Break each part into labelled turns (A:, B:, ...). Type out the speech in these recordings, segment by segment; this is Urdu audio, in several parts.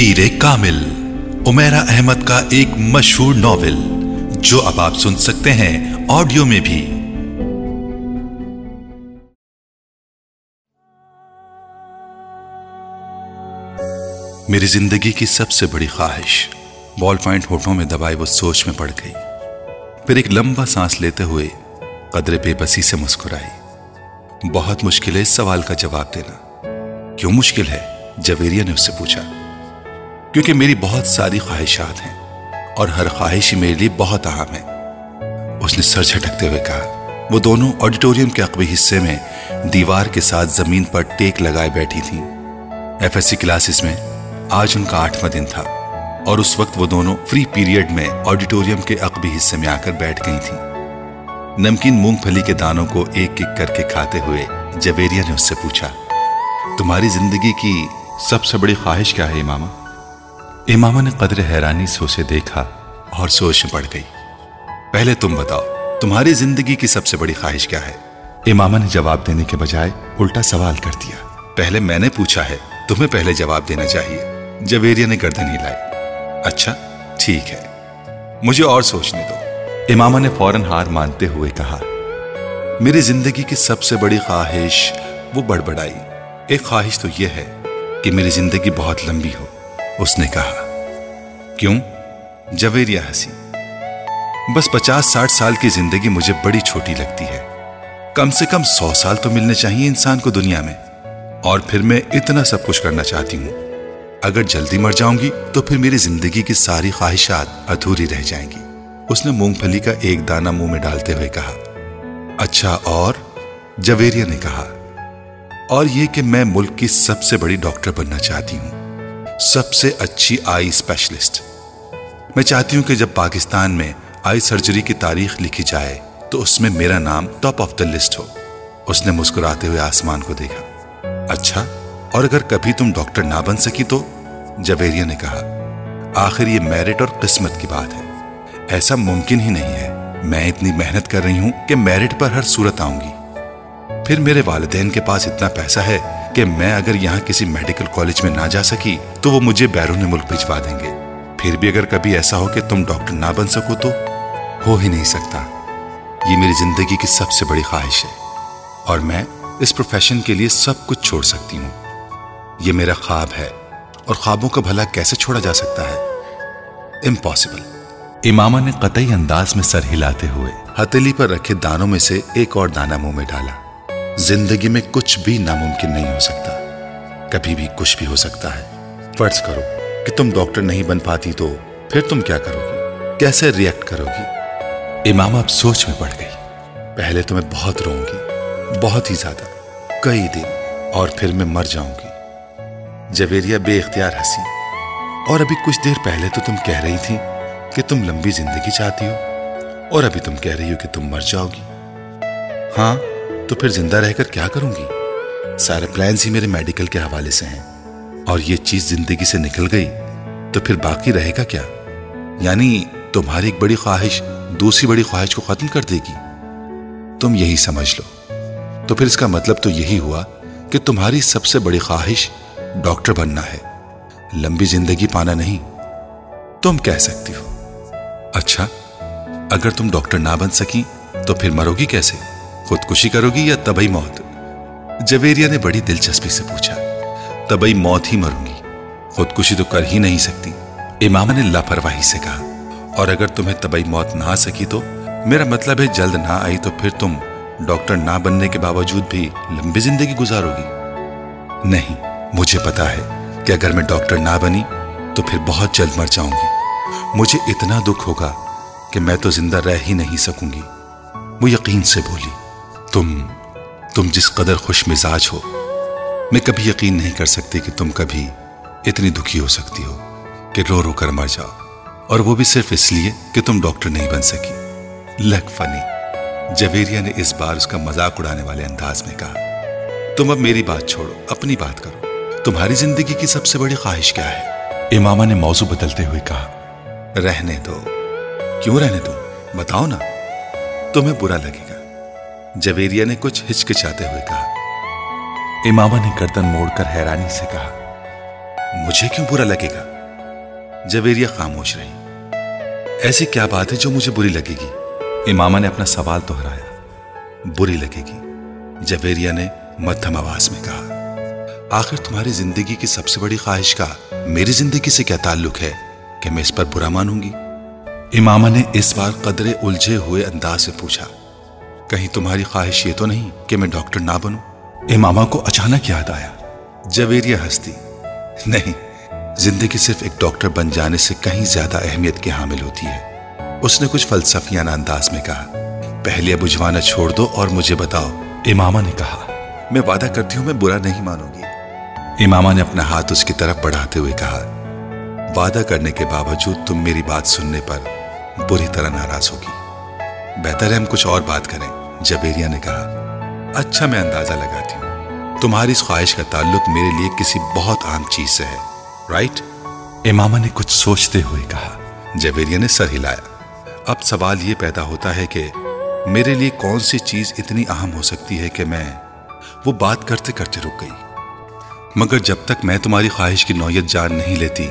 A: پیر کامل عمیرہ احمد کا ایک مشہور ناول، جو اب آپ سن سکتے ہیں آڈیو میں بھی۔ میری زندگی کی سب سے بڑی خواہش، بال پوائنٹ ہوٹوں میں دبائے وہ سوچ میں پڑ گئی۔ پھر ایک لمبا سانس لیتے ہوئے قدر بے بسی سے مسکرائی۔ بہت مشکل ہے اس سوال کا جواب دینا۔ کیوں مشکل ہے؟ جویریا نے اس سے پوچھا۔ کیونکہ میری بہت ساری خواہشات ہیں اور ہر خواہش ہی میرے لیے بہت اہم ہے۔ اس نے سر جھٹکتے ہوئے کہا، وہ دونوں آڈیٹوریم کے عقبی حصے میں دیوار کے ساتھ زمین پر ٹیک لگائے بیٹھی تھیں۔ ایف ایس سی کلاسز میں آج ان کا آٹھواں دن تھا اور اس وقت وہ دونوں فری پیریڈ میں آڈیٹوریم کے عقبی حصے میں آ کر بیٹھ گئی تھیں۔ نمکین مونگ پھلی کے دانوں کو ایک ایک کر کے کھاتے ہوئے جویریا نے اس سے پوچھا، تمہاری زندگی کی سب سے بڑی خواہش کیا ہے، امامہ؟ امامہ نے قدر حیرانی سے اسے دیکھا اور سوچ میں پڑ گئی۔ پہلے تم بتاؤ، تمہاری زندگی کی سب سے بڑی خواہش کیا ہے؟ امامہ نے جواب دینے کے بجائے الٹا سوال کر دیا۔ پہلے میں نے پوچھا ہے، تمہیں پہلے جواب دینا چاہیے۔ جویریا نے گردن ہلائی۔ اچھا ٹھیک ہے۔ مجھے اور سوچنے دو۔ امامہ نے فوراً ہار مانتے ہوئے کہا، میری زندگی کی سب سے بڑی خواہش وہ بڑبڑائی۔ ایک خواہش تو یہ ہے کہ میری زندگی بہت لمبی ہو، اس نے کہا۔ کیوں؟ جویریا ہنسی۔ بس پچاس ساٹھ سال کی زندگی مجھے بڑی چھوٹی لگتی ہے۔ کم سے کم سو سال تو ملنے چاہیے انسان کو دنیا میں۔ اور پھر میں اتنا سب کچھ کرنا چاہتی ہوں۔ اگر جلدی مر جاؤں گی تو پھر میری زندگی کی ساری خواہشات ادھوری رہ جائیں گی۔ اس نے مونگ پھلی کا ایک دانہ منہ میں ڈالتے ہوئے کہا۔ اچھا اور؟ جویریا نے کہا۔ اور یہ کہ میں ملک کی سب سے بڑی ڈاکٹر بننا چاہتی ہوں۔ سب سے اچھی آئی اسپیشلسٹ میں چاہتی ہوں کہ جب پاکستان میں آئی سرجری کی تاریخ لکھی جائے تو اس میں میرا نام ٹاپ آف دا لسٹ ہو۔ اس نے مسکراتے ہوئے آسمان کو دیکھا۔ اچھا اور اگر کبھی تم ڈاکٹر نہ بن سکی تو؟ جویریا نے کہا، آخر یہ میرٹ اور قسمت کی بات ہے۔ ایسا ممکن ہی نہیں ہے۔ میں اتنی محنت کر رہی ہوں کہ میرٹ پر ہر صورت آؤں گی۔ پھر میرے والدین کے پاس اتنا پیسہ ہے کہ میں اگر یہاں کسی میڈیکل کالج میں نہ جا سکی تو وہ مجھے بیرون ملک بھجوا دیں گے۔ پھر بھی اگر کبھی ایسا ہو کہ تم ڈاکٹر نہ بن سکو تو ہو ہی نہیں سکتا۔ یہ میری زندگی کی سب سے بڑی خواہش ہے اور میں اس پروفیشن کے لیے سب کچھ چھوڑ سکتی ہوں۔ یہ میرا خواب ہے اور خوابوں کا بھلا کیسے چھوڑا جا سکتا ہے؟ امپاسبل امامہ نے قطعی انداز میں سر ہلاتے ہوئے ہتلی پر رکھے دانوں میں سے ایک اور دانہ منہ میں ڈالا۔ زندگی میں کچھ بھی ناممکن نہیں ہو سکتا۔ کبھی بھی کچھ بھی ہو سکتا ہے۔ فرض کرو کہ تم ڈاکٹر نہیں بن پاتی تو پھر تم کیا کرو گی؟ کیسے ریئیکٹ کرو گی؟ امامہ اب سوچ میں پڑ گئی۔ پہلے تو میں بہت رہوں گی، بہت ہی زیادہ، کئی دن، اور پھر میں مر جاؤں گی۔ جویریا بے اختیار ہنسی۔ اور ابھی کچھ دیر پہلے تو تم کہہ رہی تھی کہ تم لمبی زندگی چاہتی ہو، اور ابھی تم کہہ رہی ہو کہ تم مر جاؤ گی۔ ہاں؟ تو پھر زندہ رہ کر کیا کروں گی؟ سارے پلانس ہی میرے میڈیکل کے حوالے سے ہیں۔ اور یہ چیز زندگی سے نکل گئی، تو پھر باقی رہے گا کیا؟ یعنی تمہاری ایک بڑی خواہش دوسری بڑی خواہش کو ختم کر دے گی۔ تم یہی سمجھ لو۔ تو پھر اس کا مطلب تو یہی ہوا کہ تمہاری سب سے بڑی خواہش ڈاکٹر بننا ہے۔ لمبی زندگی پانا نہیں۔ تم کہہ سکتی ہو۔ اچھا اگر تم ڈاکٹر نہ بن سکی تو پھر مرو گی کیسے؟ خودکشی کرو گی یا تبئی موت؟ جویریا نے بڑی دلچسپی سے پوچھا تبئی موت ہی مروں گی، خودکشی تو کر ہی نہیں سکتی۔ امام نے لاپرواہی سے کہا، اور اگر تمہیں تبئی موت نہ آ سکی تو؟ میرا مطلب ہے جلد نہ آئی تو پھر تم ڈاکٹر نہ بننے کے باوجود بھی لمبی زندگی گزارو گی۔ نہیں، مجھے پتا ہے کہ اگر میں ڈاکٹر نہ بنی تو پھر بہت جلد مر جاؤں گی۔ مجھے اتنا دکھ ہوگا کہ میں تو زندہ رہ ہی نہیں سکوں گی۔ وہ یقین سے بولی تم تم جس قدر خوش مزاج ہو میں کبھی یقین نہیں کر سکتی کہ تم کبھی اتنی دکھی ہو سکتی ہو کہ رو رو کر مر جاؤ۔ اور وہ بھی صرف اس لیے کہ تم ڈاکٹر نہیں بن سکی۔ لگ فنی جویریا نے اس بار اس کا مذاق اڑانے والے انداز میں کہا تم اب میری بات چھوڑو اپنی بات کرو۔ تمہاری زندگی کی سب سے بڑی خواہش کیا ہے؟ امامہ نے موضوع بدلتے ہوئے کہا رہنے دو۔ کیوں رہنے دو؟ بتاؤ نا۔ تمہیں برا لگے گا۔ جویریا نے کچھ ہچکچاتے ہوئے کہا، امامہ نے گردن موڑ کر حیرانی سے کہا، مجھے کیوں برا لگے گا؟ جویریا خاموش رہی۔ ایسی کیا بات ہے جو مجھے بری لگے گی؟ امامہ نے اپنا سوال دہرایا، بری لگے گی۔ جویریا نے مدھم آواز میں کہا، آخر تمہاری زندگی کی سب سے بڑی خواہش کا میری زندگی سے کیا تعلق ہے کہ میں اس پر برا مانوں گی؟ امامہ نے اس بار قدرے الجھے ہوئے انداز سے پوچھا کہیں تمہاری خواہش یہ تو نہیں کہ میں ڈاکٹر نہ بنوں؟ امامہ کو اچانک یاد آیا۔ جویریا ہستی۔ نہیں زندگی صرف ایک ڈاکٹر بن جانے سے کہیں زیادہ اہمیت کی حامل ہوتی ہے۔ اس نے کچھ فلسفیانہ انداز میں کہا پہلے بجھوانا چھوڑ دو اور مجھے بتاؤ۔ امامہ نے کہا۔ میں وعدہ کرتی ہوں میں برا نہیں مانوں گی۔ امامہ نے اپنا ہاتھ اس کی طرف بڑھاتے ہوئے کہا وعدہ کرنے کے باوجود تم میری بات سننے پر بری طرح ناراض ہوگی۔ بہتر ہے ہم کچھ اور بات کریں۔ جبیریا نے کہا اچھا میں اندازہ لگاتی ہوں۔ تمہاری اس خواہش کا تعلق میرے لیے کسی بہت عام چیز سے ہے رائٹ امامہ نے کچھ سوچتے ہوئے کہا جبیریا نے سر ہلایا۔ اب سوال یہ پیدا ہوتا ہے کہ میرے لیے کون سی چیز اتنی اہم ہو سکتی ہے کہ میں وہ بات کرتے کرتے رک گئی۔ مگر جب تک میں تمہاری خواہش کی نوعیت جان نہیں لیتی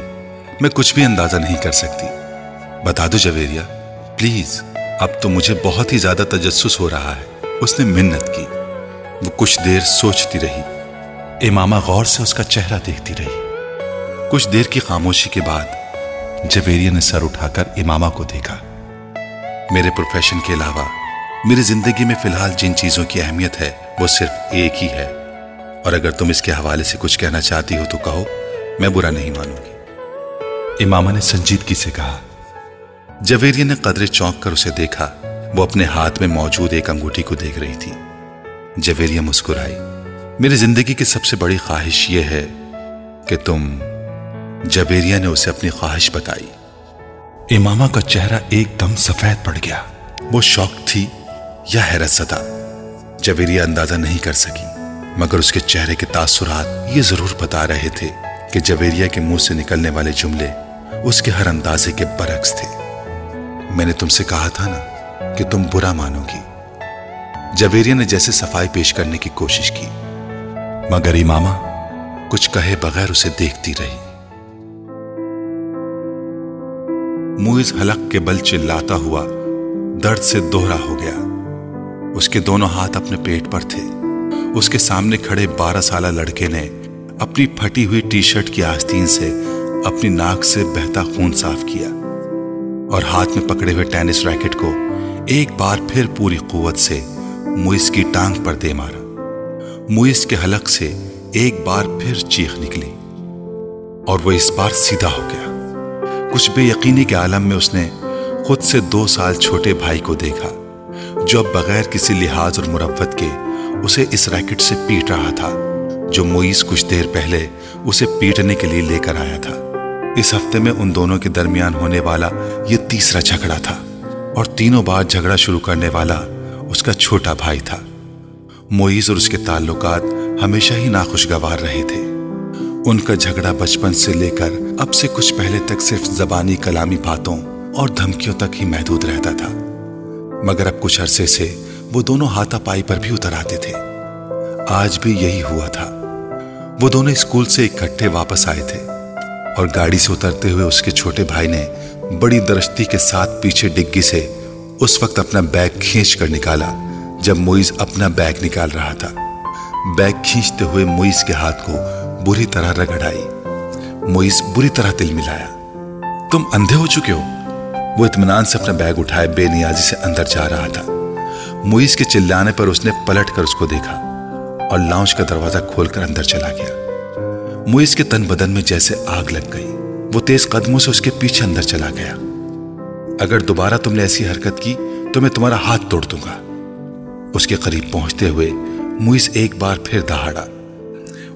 A: میں کچھ بھی اندازہ نہیں کر سکتی۔ بتا دو جویریا پلیز اب تو مجھے بہت ہی زیادہ تجسس ہو رہا ہے۔ اس نے منت کی۔ وہ کچھ دیر سوچتی رہی۔ امامہ غور سے اس کا چہرہ دیکھتی رہی۔ کچھ دیر کی خاموشی کے بعد جویریا نے سر اٹھا کر امامہ کو دیکھا۔ میرے پروفیشن کے علاوہ میری زندگی میں فی الحال جن چیزوں کی اہمیت ہے، وہ صرف ایک ہی ہے۔ اور اگر تم اس کے حوالے سے کچھ کہنا چاہتی ہو تو کہو، میں برا نہیں مانوں گی۔ امامہ نے سنجیدگی سے کہا جویری نے قدرے چونک کر اسے دیکھا۔ وہ اپنے ہاتھ میں موجود ایک انگوٹھی کو دیکھ رہی تھی۔ جویریہ مسکرائی میری زندگی کی سب سے بڑی خواہش یہ ہے کہ تم جبیریا نے اسے اپنی خواہش بتائی۔ امامہ کا چہرہ ایک دم سفید پڑ گیا۔ وہ شوق تھی یا حیرت زدہ؟ جویریہ اندازہ نہیں کر سکی۔ مگر اس کے چہرے کے تاثرات یہ ضرور بتا رہے تھے کہ جویریہ کے منہ سے نکلنے والے جملے اس کے ہر اندازے کے برعکس تھے۔ میں نے تم سے کہا تھا نا کہ تم برا مانو گی۔ جویریہ نے جیسے صفائی پیش کرنے کی کوشش کی، مگر امامہ کچھ کہے بغیر اسے دیکھتی رہی۔ موئز حلق کے بل چلاتا ہوا درد سے دوہرا ہو گیا۔ اس کے دونوں ہاتھ اپنے پیٹ پر تھے۔ اس کے سامنے کھڑے بارہ سالہ لڑکے نے اپنی پھٹی ہوئی ٹی شرٹ کی آستین سے اپنی ناک سے بہتا خون صاف کیا۔ اور ہاتھ میں پکڑے ہوئے ٹینس ریکٹ کو ایک بار پھر پوری قوت سے موئس کی ٹانگ پر دے مارا۔ موئس کے حلق سے ایک بار پھر چیخ نکلی اور وہ اس بار سیدھا ہو گیا۔ کچھ بے یقینی کے عالم میں اس نے خود سے دو سال چھوٹے بھائی کو دیکھا، جو اب بغیر کسی لحاظ اور مروت کے اسے اس ریکٹ سے پیٹ رہا تھا، جو موئس کچھ دیر پہلے اسے پیٹنے کے لیے لے کر آیا تھا۔ اس ہفتے میں ان دونوں کے درمیان ہونے والا یہ تیسرا جھگڑا تھا اور تینوں بار جھگڑا شروع کرنے والا اس کا چھوٹا بھائی تھا۔ موئیز اور اس کے تعلقات ہمیشہ ہی ناخوشگوار رہے تھے۔ ان کا جھگڑا بچپن سے لے کر اب سے کچھ پہلے تک صرف زبانی کلامی باتوں اور دھمکیوں تک ہی محدود رہتا تھا۔ مگر اب کچھ عرصے سے وہ دونوں ہاتھا پائی پر بھی اتر آتے تھے۔ آج بھی یہی ہوا تھا۔ وہ دونوں اسکول سے اکٹھے واپس آئے تھے۔ اور گاڑی سے اترتے ہوئے اس کے چھوٹے بھائی نے بڑی درشتی کے ساتھ پیچھے ڈگی سے اس وقت اپنا بیگ کھینچ کر نکالا، جب موئز اپنا بیگ نکال رہا تھا۔ بیگ کھینچتے ہوئے موئز کے ہاتھ کو بری طرح رگڑ آئی موئز بری طرح دل ملایا۔ تم اندھے ہو چکے ہو۔ وہ اطمینان سے اپنا بیگ اٹھائے بے نیازی سے اندر جا رہا تھا۔ موئز کے چلانے پر اس نے پلٹ کر اس کو دیکھا اور لاؤنج کا دروازہ کھول کر اندر چلا گیا۔ موئس کے تن بدن میں جیسے آگ لگ گئی۔ وہ تیز قدموں سے اس کے پیچھے اندر چلا گیا۔ اگر دوبارہ تم نے ایسی حرکت کی تو میں تمہارا ہاتھ توڑ دوں گا۔ اس کے قریب پہنچتے ہوئے موئس ایک بار پھر دہاڑا۔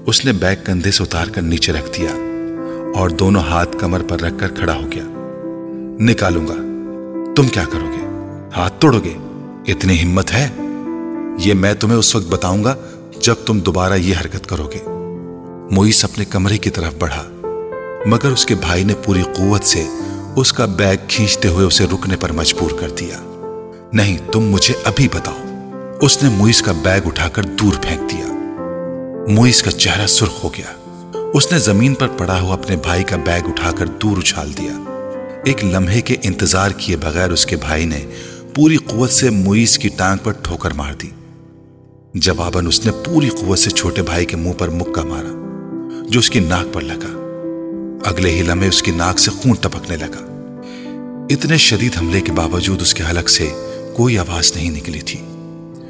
A: اس نے بیگ کندھے سے اتار کر نیچے رکھ دیا اور دونوں ہاتھ کمر پر رکھ کر کھڑا ہو گیا۔ نکالوں گا۔ تم کیا کرو گے؟ ہاتھ توڑو گے؟ اتنی ہمت ہے؟ یہ میں تمہیں اس وقت بتاؤں گا جب تم دوبارہ یہ حرکت کرو گے۔ موئس اپنے کمرے کی طرف بڑھا، مگر اس کے بھائی نے پوری قوت سے اس کا بیگ کھینچتے ہوئے اسے رکنے پر مجبور کر دیا۔ نہیں، تم مجھے ابھی بتاؤ۔ اس نے موئس کا بیگ اٹھا کر دور پھینک دیا۔ موئس کا چہرہ سرخ ہو گیا۔ اس نے زمین پر پڑا ہوا اپنے بھائی کا بیگ اٹھا کر دور اچھال دیا۔ ایک لمحے کے انتظار کیے بغیر اس کے بھائی نے پوری قوت سے موئیز کی ٹانگ پر ٹھوکر مار دی۔ جواباً اس نے پوری قوت سے چھوٹے بھائی کے منہ پر مکہ مارا۔ جو اس کی ناک پر لگا۔ اگلے ہی لمحے اس کی ناک سے خون ٹپکنے لگا۔ اتنے شدید حملے کے باوجود اس کے حلق سے کوئی آواز نہیں نکلی تھی۔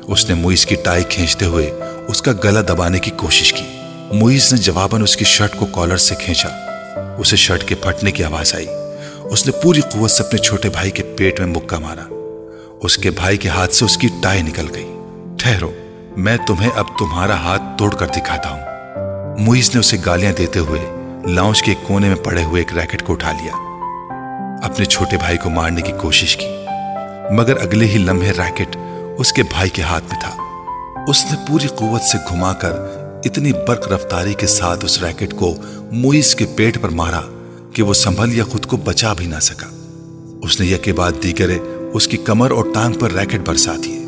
A: اس نے موئیز کی ٹائی کھینچتے ہوئے اس کا گلا دبانے کی کوشش کی۔ موئیز نے جواباً اس کی شرٹ کو کالر سے کھینچا۔ اسے شرٹ کے پھٹنے کی آواز آئی۔ اس نے پوری قوت سے اپنے چھوٹے بھائی کے پیٹ میں مکہ مارا۔ اس کے بھائی کے ہاتھ سے اس کی ٹائی نکل گئی۔ ٹھہرو، میں تمہیں اب تمہارا ہاتھ توڑ کر دکھاتا ہوں۔ موئیز نے اسے گالیاں دیتے ہوئے لاؤنج کے کونے میں پڑے ہوئے ایک ریکٹ کو اٹھا لیا۔ اپنے چھوٹے بھائی کو مارنے کی کوشش کی، مگر اگلے ہی لمحے ریکٹ اس کے بھائی کے ہاتھ میں تھا۔ اس نے پوری قوت سے گھما کر اتنی برق رفتاری کے ساتھ اس ریکٹ کو موئیز کے پیٹ پر مارا کہ وہ سنبھل یا خود کو بچا بھی نہ سکا۔ اس نے یکے بعد دیگرے اس کی کمر اور ٹانگ پر ریکٹ برسا دیے۔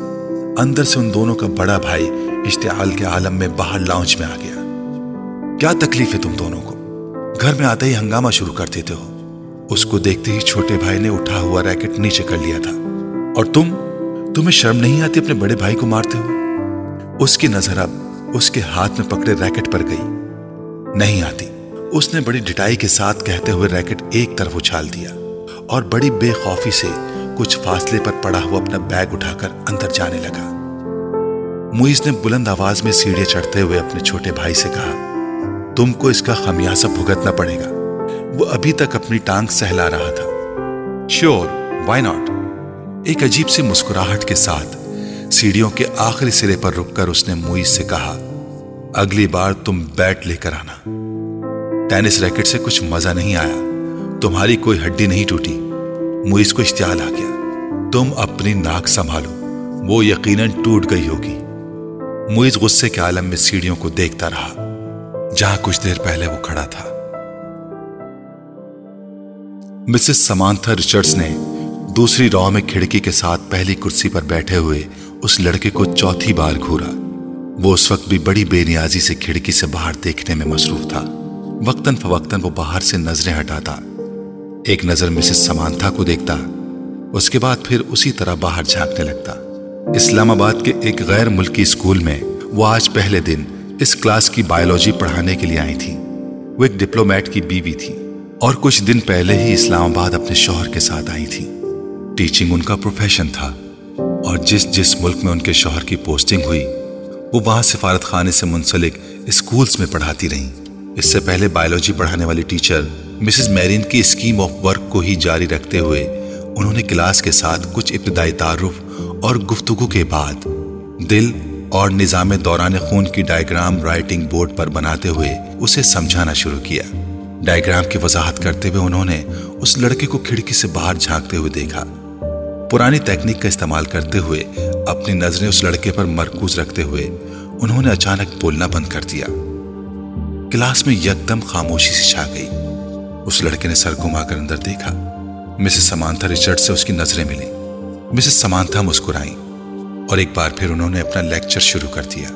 A: اندر سے ان دونوں کا بڑا بھائی اشتعال کے عالم میں باہر لاؤنج میں آ گیا۔ کیا تکلیف ہے تم دونوں کو؟ گھر میں آتے ہی ہنگامہ شروع کر دیتے ہو۔ اس کو دیکھتے ہی چھوٹے بھائی نے اٹھا ہوا ریکٹ نیچے کر لیا تھا۔ اور تم؟ تمہیں شرم نہیں آتی اپنے بڑے بھائی کو مارتے ہو اس کی نظر اب اس کے ہاتھ میں پکڑے ریکٹ پر گئی۔ نہیں آتی۔ اس نے بڑی ڈٹائی کے ساتھ کہتے ہوئے ریکٹ ایک طرف اچھال دیا اور بڑی بے خوفی سے کچھ فاصلے پر پڑا ہوا اپنا بیگ اٹھا کر اندر جانے لگا۔ موئز نے بلند آواز میں سیڑھے چڑھتے ہوئے اپنے چھوٹے بھائی سے کہا تم کو اس کا خمیاسہ بھگتنا پڑے گا۔ وہ ابھی تک اپنی ٹانگ سہلا رہا تھا۔ شیور وائی ناٹ ایک عجیب سی مسکراہٹ کے ساتھ سیڑھیوں کے آخری سرے پر رک کر اس نے موئز سے کہا، اگلی بار تم بیٹ لے کر آنا۔ ٹینس ریکٹ سے کچھ مزہ نہیں آیا۔ تمہاری کوئی ہڈی نہیں ٹوٹی۔ موئز کو اشتعال آ گیا۔ تم اپنی ناک سنبھالو۔ وہ یقیناً ٹوٹ گئی ہوگی۔ موئز غصے کے عالم میں سیڑھیوں کو دیکھتا رہا۔ جہاں کچھ دیر پہلے وہ کھڑا تھا۔ مسز سمانتھا ریچرڈز نے دوسری رو میں کھڑکی کے ساتھ پہلی کرسی پر بیٹھے ہوئے اس لڑکے کو چوتھی بار گھورا۔ وہ اس وقت بھی بڑی بے نیازی سے کھڑکی سے باہر دیکھنے میں مصروف تھا۔ وقتاً فوقتاً وہ باہر سے نظریں ہٹاتا۔ ایک نظر مسز سمانتھا کو دیکھتا، اس کے بعد پھر اسی طرح باہر جھانکنے لگتا۔ اسلام آباد کے ایک غیر ملکی اسکول میں وہ آج پہلے دن اس کلاس کی بایولوجی پڑھانے کے لیے آئی تھی۔ وہ ایک ڈپلومیٹ کی بیوی تھی۔ اور کچھ دن پہلے ہی اسلام آباد اپنے شوہر کے ساتھ آئی تھی۔ ٹیچنگ ان کا پروفیشن تھا۔ اور جس جس ملک میں ان کے شوہر کی پوسٹنگ ہوئی، وہ وہاں سفارت خانے سے منسلک اسکولز میں پڑھاتی رہیں۔ اس سے پہلے بایولوجی پڑھانے والی ٹیچر مسز میرین کی اسکیم آف ورک کو ہی جاری رکھتے ہوئے انہوں نے کلاس کے ساتھ کچھ ابتدائی تعارف اور گفتگو کے بعد دل اور نظام دوران خون کی ڈائیگرام رائٹنگ بورڈ پر بناتے ہوئے اسے سمجھانا شروع کیا۔ ڈائیگرام کی وضاحت کرتے ہوئے انہوں نے اس لڑکے کو کھڑکی سے باہر جھانکتے ہوئے دیکھا۔ پرانی تکنیک کا استعمال کرتے ہوئے اپنی نظریں اس لڑکے پر مرکوز رکھتے ہوئے انہوں نے اچانک بولنا بند کر دیا۔ کلاس میں یکدم خاموشی سے چھا گئی۔ اس لڑکے نے سر گھما کر اندر دیکھا۔ مسز سمانتھا ریچرڈ سے اس کی نظریں ملی مسز سمانتھا مسکرائیں۔ اور ایک بار پھر انہوں نے اپنا لیکچر شروع کر دیا۔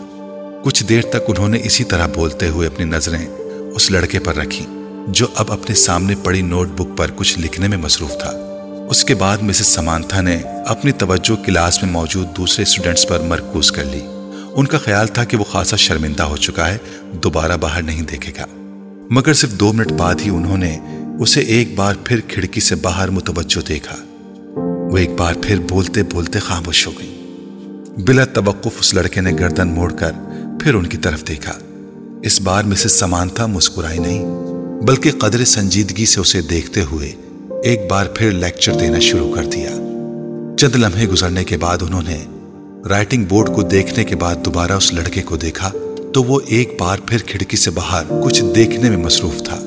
A: کچھ دیر تک انہوں نے اسی طرح بولتے ہوئے اپنی نظریں اس لڑکے پر رکھی جو اب اپنے سامنے پڑی نوٹ بک پر کچھ لکھنے میں مصروف تھا۔ اس کے بعد مسز سمانتھا نے اپنی توجہ کلاس میں موجود دوسرے اسٹوڈنٹس پر مرکوز کر لی۔ ان کا خیال تھا کہ وہ خاصا شرمندہ ہو چکا ہے، دوبارہ باہر نہیں دیکھے گا۔ مگر صرف دو منٹ بعد ہی انہوں نے اسے ایک بار پھر کھڑکی سے باہر متوجہ دیکھا۔ وہ ایک بار پھر بولتے بولتے خاموش ہو گئی بلا توقف اس لڑکے نے گردن موڑ کر پھر ان کی طرف دیکھا۔ اس بار مسز سمانتھا مسکرائی نہیں، بلکہ قدر سنجیدگی سے اسے دیکھتے ہوئے ایک بار پھر لیکچر دینا شروع کر دیا۔ چند لمحے گزرنے کے بعد انہوں نے رائٹنگ بورڈ کو دیکھنے کے بعد دوبارہ اس لڑکے کو دیکھا تو وہ ایک بار پھر کھڑکی سے باہر کچھ دیکھنے میں مصروف تھا۔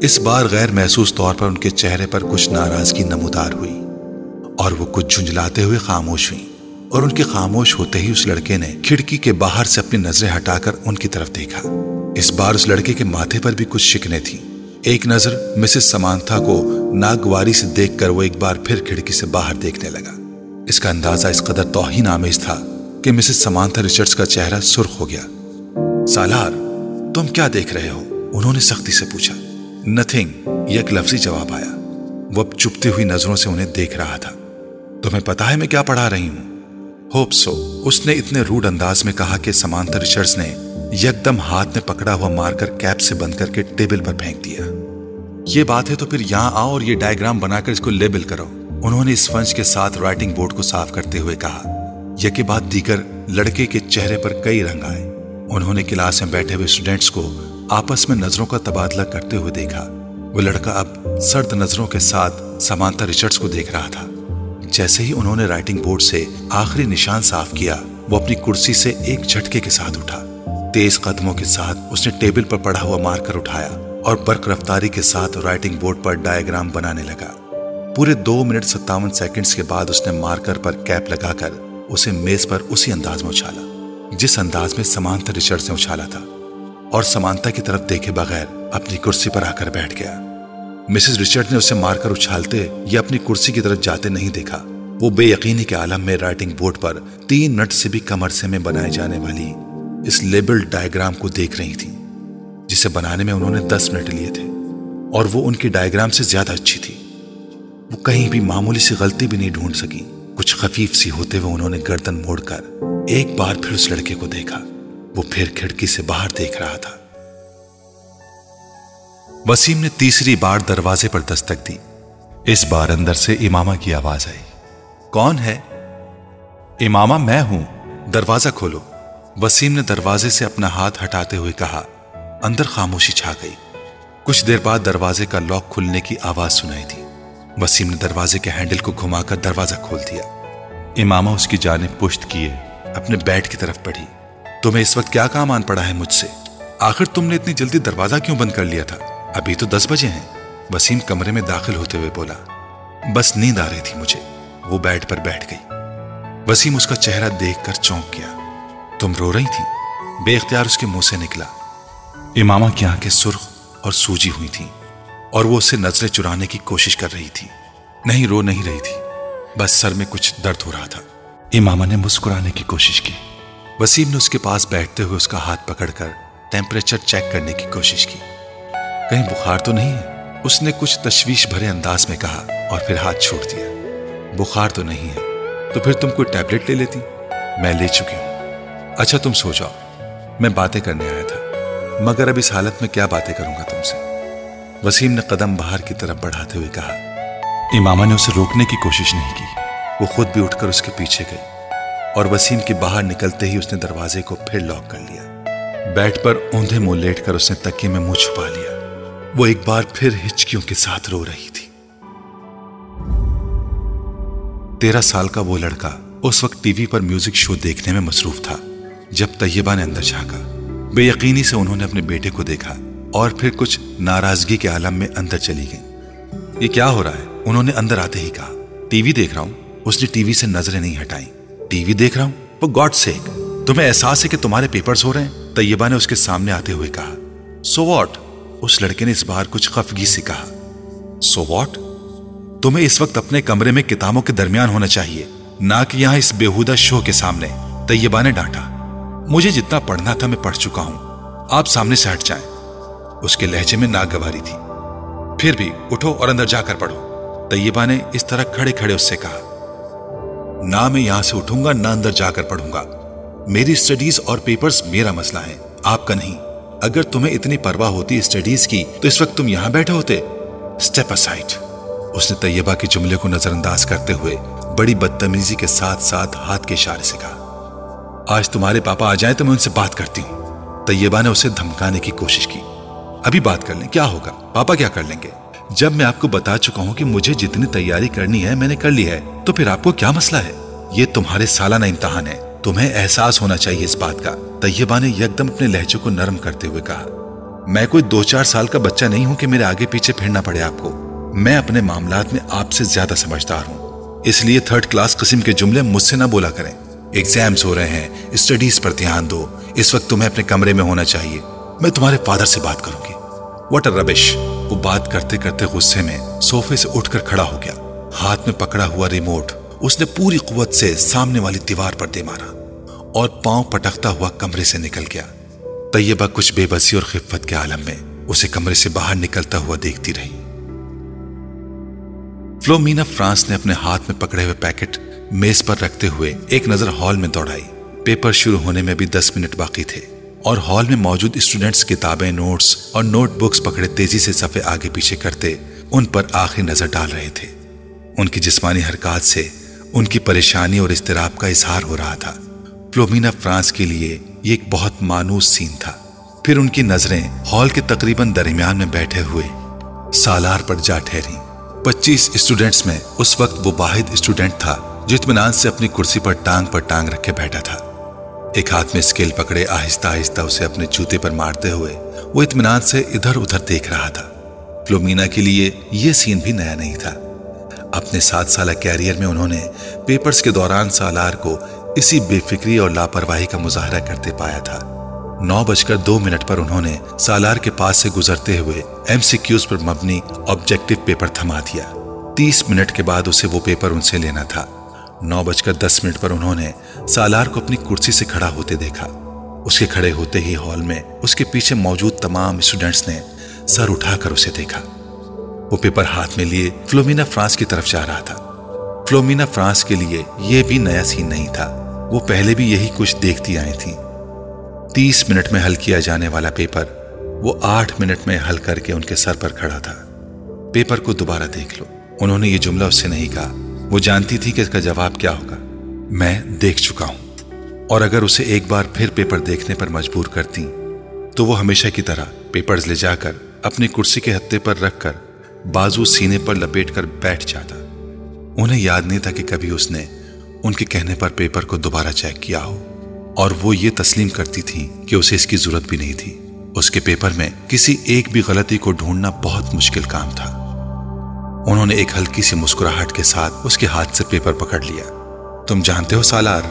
A: اس بار غیر محسوس طور پر ان کے چہرے پر کچھ ناراضگی نمودار ہوئی اور وہ کچھ جھنجلاتے ہوئے خاموش ہوئی اور ان کے خاموش ہوتے ہی اس لڑکے نے کھڑکی کے باہر سے اپنی نظریں ہٹا کر ان کی طرف دیکھا۔ اس بار اس لڑکے کے ماتھے پر بھی کچھ شکنے تھیں ایک نظر مسز سمانتھا کو ناگواری سے دیکھ کر وہ ایک بار پھر کھڑکی سے باہر دیکھنے لگا۔ اس کا اندازہ اس قدر توہین آمیز تھا مسز سمانتھا ریچرڈز کا چہرہ سرخ ہو گیا۔ سالار، تم کیا دیکھ رہے ہو؟ انہوں نے سختی سے پوچھا۔ نتھنگ یہ ایک لفظی جواب آیا۔ وہ اب چپتی ہوئی نظروں سے انہیں دیکھ رہا تھا۔ تمہیں پتا ہے میں کیا پڑھا رہی ہوں؟ ہوپ سو اس نے اتنے روڈ انداز میں کہا کہ سمانتا ریچرڈز نے یکدم ہاتھ میں پکڑا ہوا مار کر کیپ سے بند کر کے ٹیبل پر پھینک دیا یہ بات ہے تو پھر یہاں آؤ اور یہ ڈائیگرام بنا کر اس کو لیبل کرو انہوں نے اس کے ساتھ رائٹنگ بورڈ کو صاف کرتے ہوئے کہا یہ بعد دیگر لڑکے کے چہرے پر کئی رنگ آئے انہوں نے کلاس میں بیٹھے ہوئے اسٹوڈینٹس کو آپس میں نظروں کا تبادلہ کرتے ہوئے دیکھا وہ لڑکا اب سرد نظروں کے ساتھ سمانتا ریچرڈز کو دیکھ رہا تھا جیسے ہی انہوں نے رائٹنگ بورڈ سے آخری نشان صاف کیا، وہ اپنی کرسی سے ایک جھٹکے کے ساتھ اٹھا۔ تیز قدموں کے ساتھ اس نے ٹیبل پر پڑا ہوا مار کر اٹھایا اور برق رفتاری کے ساتھ رائٹنگ بورڈ پر ڈائیگرام بنانے لگا۔ پورے دو منٹ ستاون سیکنڈز کے بعد اس نے مارکر پر کیپ لگا کر اسے میز پر اسی انداز میں اچھالا، جس انداز میں سمانتا ریچرڈ سے اچھالا تھا۔ اور سمانتا کی طرف دیکھے بغیر اپنی کرسی پر آ کر بیٹھ گیا۔ مسز ریچرڈ نے اسے مار کر اچھالتے یا اپنی کرسی کی طرف جاتے نہیں دیکھا۔ وہ بے یقینی کے عالم میں رائٹنگ بورڈ پر تین منٹ سے بھی کم عرصے میں بنائے جانے والی اس لیبل ڈائیگرام کو دیکھ رہی تھی جسے بنانے میں انہوں نے دس منٹ لیے تھے۔ اور وہ ان کی ڈائیگرام سے زیادہ اچھی تھی۔ وہ کہیں بھی معمولی سی غلطی بھی نہیں ڈھونڈ سکی۔ کچھ خفیف سی ہوتے ہوئے انہوں نے گردن موڑ کر ایک بار پھر اس لڑکے کو دیکھا۔ وہ پھر کھڑکی سے باہر دیکھ رہا تھا۔ وسیم نے تیسری بار دروازے پر دستک دی۔ اس بار اندر سے امامہ کی آواز آئی۔ کون ہے؟ امامہ میں ہوں۔ دروازہ کھولو۔ وسیم نے دروازے سے اپنا ہاتھ ہٹاتے ہوئے کہا، اندر خاموشی چھا گئی۔ کچھ دیر بعد دروازے کا لاک کھلنے کی آواز سنائی تھی۔ وسیم نے دروازے کے ہینڈل کو گھما کر دروازہ کھول دیا۔ امامہ اس کی جانب پشت کیے، اپنے بیٹ کی طرف پڑھی تمہیں اس وقت کیا کام آن پڑا ہے مجھ سے؟ آخر تم نے اتنی جلدی دروازہ کیوں بند کر لیا تھا؟ ابھی تو دس بجے ہیں۔ وسیم کمرے میں داخل ہوتے ہوئے بولا، بس نیند آ رہی تھی مجھے۔ وہ بیٹ پر بیٹھ گئی۔ وسیم اس کا چہرہ دیکھ کر چونک گیا۔ تم رو رہی تھی؟ بے اختیار اس کے منہ سے نکلا۔ امامہ کی آنکھیں سرخ اور سوجی ہوئی تھی اور وہ اسے نظریں چرانے کی کوشش کر رہی تھی۔ نہیں، رو نہیں رہی تھی۔ بس سر میں کچھ درد ہو رہا تھا۔ امامہ نے مسکرانے کی کوشش کی۔ وسیم نے اس کے پاس بیٹھتے ہوئے اس کا ہاتھ پکڑ کر ٹیمپریچر چیک کرنے کی کوشش کی۔ کہیں بخار تو نہیں ہے؟ اس نے کچھ تشویش بھرے انداز میں کہا اور پھر ہاتھ چھوڑ دیا۔ بخار تو نہیں ہے، تو پھر تم کوئی ٹیبلٹ لے لیتی؟ میں لے چکی ہوں۔ اچھا تم سو جاؤ۔ میں باتیں کرنے آیا تھا۔ مگر اب اس حالت میں کیا باتیں کروں گا تم سے؟ وسیم نے قدم باہر کی طرف بڑھاتے ہوئے کہا، امامہ نے اسے روکنے کی کوشش نہیں کی۔ وہ خود بھی اٹھ کر اس کے پیچھے گئی اور وسیم کے باہر نکلتے ہی اس نے دروازے کو پھر لاک کر لیا۔ بیٹ پر اوندھے منہ لیٹ کر اس نے تکیے میں منہ چھپا لیا۔ وہ ایک بار پھر ہچکیوں کے ساتھ رو رہی تھی۔ تیرہ سال کا وہ لڑکا اس وقت ٹی وی پر میوزک شو دیکھنے میں مصروف تھا، جب طیبہ نے اندر جھانکا۔ بے یقینی سے انہوں نے اپنے بیٹے کو دیکھا اور پھر کچھ ناراضگی کے عالم میں اندر چلی گئی یہ کیا ہو رہا ہے؟ انہوں نے اندر آتے ہی کہا، ٹی وی دیکھ رہا ہوں، اس نے ٹی وی سے نظریں نہیں ہٹائیں۔ ٹی وی دیکھ رہا ہوں وہ گاڈ سیک تمہیں احساس ہے کہ تمہارے پیپرز ہو رہے ہیں؟ طیبہ نے اس کے سامنے آتے ہوئے کہا سو so واٹ اس لڑکے نے اس بار کچھ خفگی سے کہا سو so واٹ تمہیں اس وقت اپنے کمرے میں کتابوں کے درمیان ہونا چاہیے، نہ کہ یہاں اس بےحودہ شو کے سامنے. طیبہ نے ڈانٹا، مجھے جتنا پڑھنا تھا میں پڑھ چکا ہوں، آپ سامنے سے ہٹ جائیں. اس کے لہجے میں ناگواری تھی، پھر بھی اٹھو اور اندر جا کر پڑھو. طیبہ نے اس طرح کھڑے کھڑے اس سے کہا، نہ میں یہاں سے اٹھوں گا، نہ اندر جا کر پڑھوں گا، میری اسٹڈیز اور پیپرز میرا مسئلہ ہے آپ کا نہیں. اگر تمہیں اتنی پرواہ ہوتی اسٹڈیز کی، تو اس وقت تم یہاں بیٹھے ہوتے۔ اسٹیپ اسائٹ اس نے طیبہ کے جملے کو نظر انداز کرتے ہوئے بڑی بدتمیزی کے ساتھ ساتھ ہاتھ کے اشارے سے کہا۔ آج تمہارے پاپا آ جائیں تو میں ان سے بات کرتی ہوں۔ طیبہ نے اسے دھمکانے کی کوشش کی۔ ابھی بات کر لیں، کیا ہوگا؟ پاپا کیا کر لیں گے؟ جب میں آپ کو بتا چکا ہوں کہ مجھے جتنی تیاری کرنی ہے، میں نے کر لی ہے، تو پھر آپ کو کیا مسئلہ ہے؟ یہ تمہارے سالانہ امتحان ہے۔ تمہیں احساس ہونا چاہیے اس بات کا۔ طیبہ نے یکدم اپنے لہجے کو نرم کرتے ہوئے کہا، میں کوئی دو چار سال کا بچہ نہیں ہوں کہ میرے آگے پیچھے پھرنا پڑے آپ کو۔ میں اپنے معاملات میں آپ سے زیادہ سمجھدار ہوں۔ اس لیے تھرڈ کلاس قسم کے جملے مجھ سے نہ بولا کریں۔ ایگزامز ہو رہے ہیں اسٹڈیز پر دھیان دو۔ اس وقت تمہیں اپنے کمرے میں ہونا چاہیے۔ میں تمہارے فادر سے بات کروں گی۔ واٹ ربش وہ بات کرتے کرتے غصے میں سوفے سے اٹھ کر کھڑا ہو گیا۔ ہاتھ میں پکڑا ہوا ریموٹ اس نے پوری قوت سے سامنے والی دیوار پر دے مارا اور پاؤں پٹکتا ہوا کمرے سے نکل گیا۔ طیبہ کچھ بے بسی اور خفت کے عالم میں اسے کمرے سے باہر نکلتا ہوا دیکھتی رہی۔ فلومینا فرانس نے اپنے ہاتھ میں پکڑے ہوئے پیکٹ میز پر رکھتے ہوئے ایک نظر ہال میں دوڑائی۔ پیپر شروع ہونے میں بھی دس منٹ باقی تھے اور ہال میں موجود اسٹوڈنٹس کتابیں، نوٹس اور نوٹ بکس پکڑے تیزی سے صفحے آگے پیچھے کرتے ان پر آخری نظر ڈال رہے تھے۔ ان کی جسمانی حرکات سے ان کی پریشانی اور استراب کا اظہار ہو رہا تھا۔ فلومینا فرانس کے لیے یہ ایک بہت مانوس سین تھا۔ پھر ان کی نظریں ہال کے تقریباً درمیان میں بیٹھے ہوئے سالار پر جا ٹھہری پچیس اسٹوڈنٹس میں اس وقت وہ واحد اسٹوڈنٹ تھا جو اطمینان سے اپنی کرسی پر ٹانگ پر ٹانگ رکھے بیٹھا تھا۔ ایک ہاتھ میں اسکیل پکڑے آہستہ آہستہ اسے اپنے جوتے پر مارتے ہوئے وہ اطمینان سے ادھر ادھر دیکھ رہا تھا۔ فلومینا کے لیے یہ سین بھی نیا نہیں تھا۔ اپنے سات سالہ کیریئر میں انہوں نے پیپرز کے دوران سالار کو اسی بے فکری اور لاپرواہی کا مظاہرہ کرتے پایا تھا۔ نو بج کر دو منٹ پر انہوں نے سالار کے پاس سے گزرتے ہوئے ایم سی کیوز پر مبنی آبجیکٹو پیپر تھما دیا۔ تیس منٹ کے بعد اسے وہ پیپر ان سے لینا تھا۔ نو بج کر دس منٹ پر انہوں نے سالار کو اپنی کرسی سے کھڑا ہوتے دیکھا۔ اس کے کھڑے ہوتے ہی ہال میں اس کے پیچھے موجود تمام اسٹوڈنٹس نے سر اٹھا کر اسے دیکھا۔ وہ پیپر ہاتھ میں لیے فلومینا فرانس کی طرف جا رہا تھا۔ فلومینا فرانس کے لیے یہ بھی نیا سین نہیں تھا۔ وہ پہلے بھی یہی کچھ دیکھتی آئی تھی تیس منٹ میں حل کیا جانے والا پیپر، وہ آٹھ منٹ میں حل کر کے ان کے سر پر کھڑا تھا۔ پیپر کو دوبارہ دیکھ لو۔ انہوں نے یہ جملہ اس سے نہیں کہا۔ وہ جانتی تھی کہ اس کا جواب کیا ہوگا۔ میں دیکھ چکا ہوں۔ اور اگر اسے ایک بار پھر پیپر دیکھنے پر مجبور کرتی تو وہ ہمیشہ کی طرح پیپرز لے جا کر اپنی کرسی کے ہتے پر رکھ کر بازو سینے پر لپیٹ کر بیٹھ جاتا۔ انہیں یاد نہیں تھا کہ کبھی اس نے ان کے کہنے پر پیپر کو دوبارہ چیک کیا ہو۔ اور وہ یہ تسلیم کرتی تھی کہ اسے اس کی ضرورت بھی نہیں تھی۔ اس کے پیپر میں کسی ایک بھی غلطی کو ڈھونڈنا بہت مشکل کام تھا۔ انہوں نے ایک ہلکی سی مسکراہٹ کے ساتھ اس کے ہاتھ سے پیپر پکڑ لیا۔ تم جانتے ہو سالار،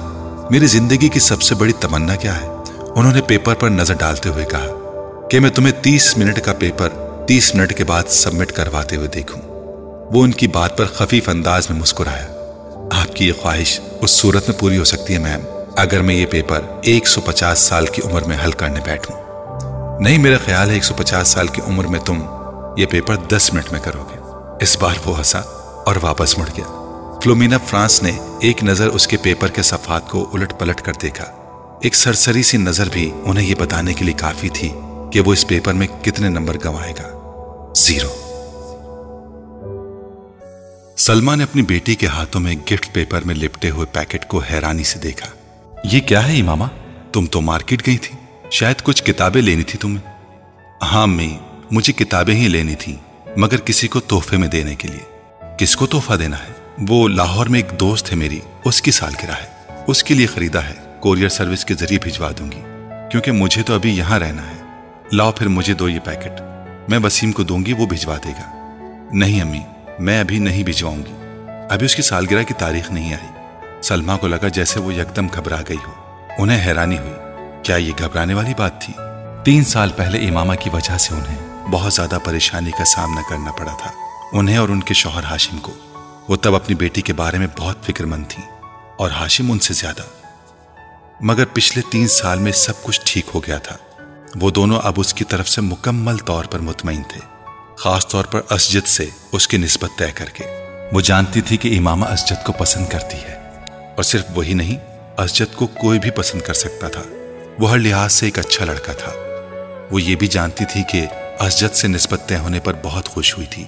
A: میری زندگی کی سب سے بڑی تمنا کیا ہے؟ انہوں نے پیپر پر نظر ڈالتے ہوئے کہا کہ میں تمہیں تیس منٹ کا پیپر تیس منٹ کے بعد سبمٹ کرواتے ہوئے دیکھوں۔ وہ ان کی بات پر خفیف انداز میں مسکرایا۔ آپ کی یہ خواہش اس صورت میں پوری ہو سکتی ہے، میم۔ اگر میں یہ پیپر ایک سو پچاس سال کی عمر میں حل کرنے بیٹھوں۔ نہیں، میرا خیال ہے ایک سو پچاس سال کی عمر میں تم یہ پیپر دس منٹ میں کرو گے۔ اس بار وہ ہسا اور واپس مڑ گیا۔ فلومینا فرانس نے ایک نظر اس کے پیپر کے صفحات کو الٹ پلٹ کر دیکھا۔ ایک سرسری سی نظر بھی انہیں یہ بتانے کے لیے کافی تھی کہ وہ اس پیپر میں کتنے نمبر گوائے گا۔ زیرو۔ سلما نے اپنی بیٹی کے ہاتھوں میں گفٹ پیپر میں لپٹے ہوئے پیکٹ کو حیرانی سے دیکھا۔ یہ کیا ہے اماما تم تو مارکیٹ گئی تھی۔ شاید کچھ کتابیں لینی تھی تمہیں۔ ہاں میں مجھے کتابیں ہی لینی تھی مگر کسی کو تحفے میں دینے کے لیے۔ کس کو تحفہ دینا ہے؟ وہ لاہور میں ایک دوست ہے میری، اس کی سالگرہ ہے۔ اس کے لیے خریدا ہے۔ کوریئر سروس کے ذریعے بھجوا دوں گی۔ کیونکہ مجھے تو ابھی یہاں رہنا ہے۔ لاؤ پھر مجھے دو یہ پیکٹ۔ میں وسیم کو دوں گی، وہ بھجوا دے گا۔ نہیں امی، میں ابھی نہیں بھجواؤں گی۔ ابھی اس کی سالگرہ کی تاریخ نہیں آئی۔ سلما کو لگا جیسے وہ یکدم گھبرا گئی ہو۔ انہیں حیرانی ہوئی، کیا یہ گھبرانے والی بات تھی؟ تین سال پہلے امامہ کی وجہ سے انہیں بہت زیادہ پریشانی کا سامنا کرنا پڑا تھا۔ انہیں اور ان کے شوہر ہاشم کو۔ وہ تب اپنی بیٹی کے بارے میں بہت فکر مند تھی اور ہاشم ان سے زیادہ۔ مگر پچھلے تین سال میں سب کچھ ٹھیک ہو گیا تھا۔ وہ دونوں اب اس کی طرف سے مکمل طور پر مطمئن تھے، خاص طور پر اسجد سے اس کی نسبت طے کر کے۔ وہ جانتی تھی کہ امامہ اسجد کو پسند کرتی ہے، اور صرف وہی نہیں، اسجد کو کوئی بھی پسند کر سکتا تھا۔ وہ ہر لحاظ سے ایک اچھا لڑکا تھا۔ وہ یہ بھی جانتی تھی کہ اسجد سے نسبت طے ہونے پر بہت خوش ہوئی تھی۔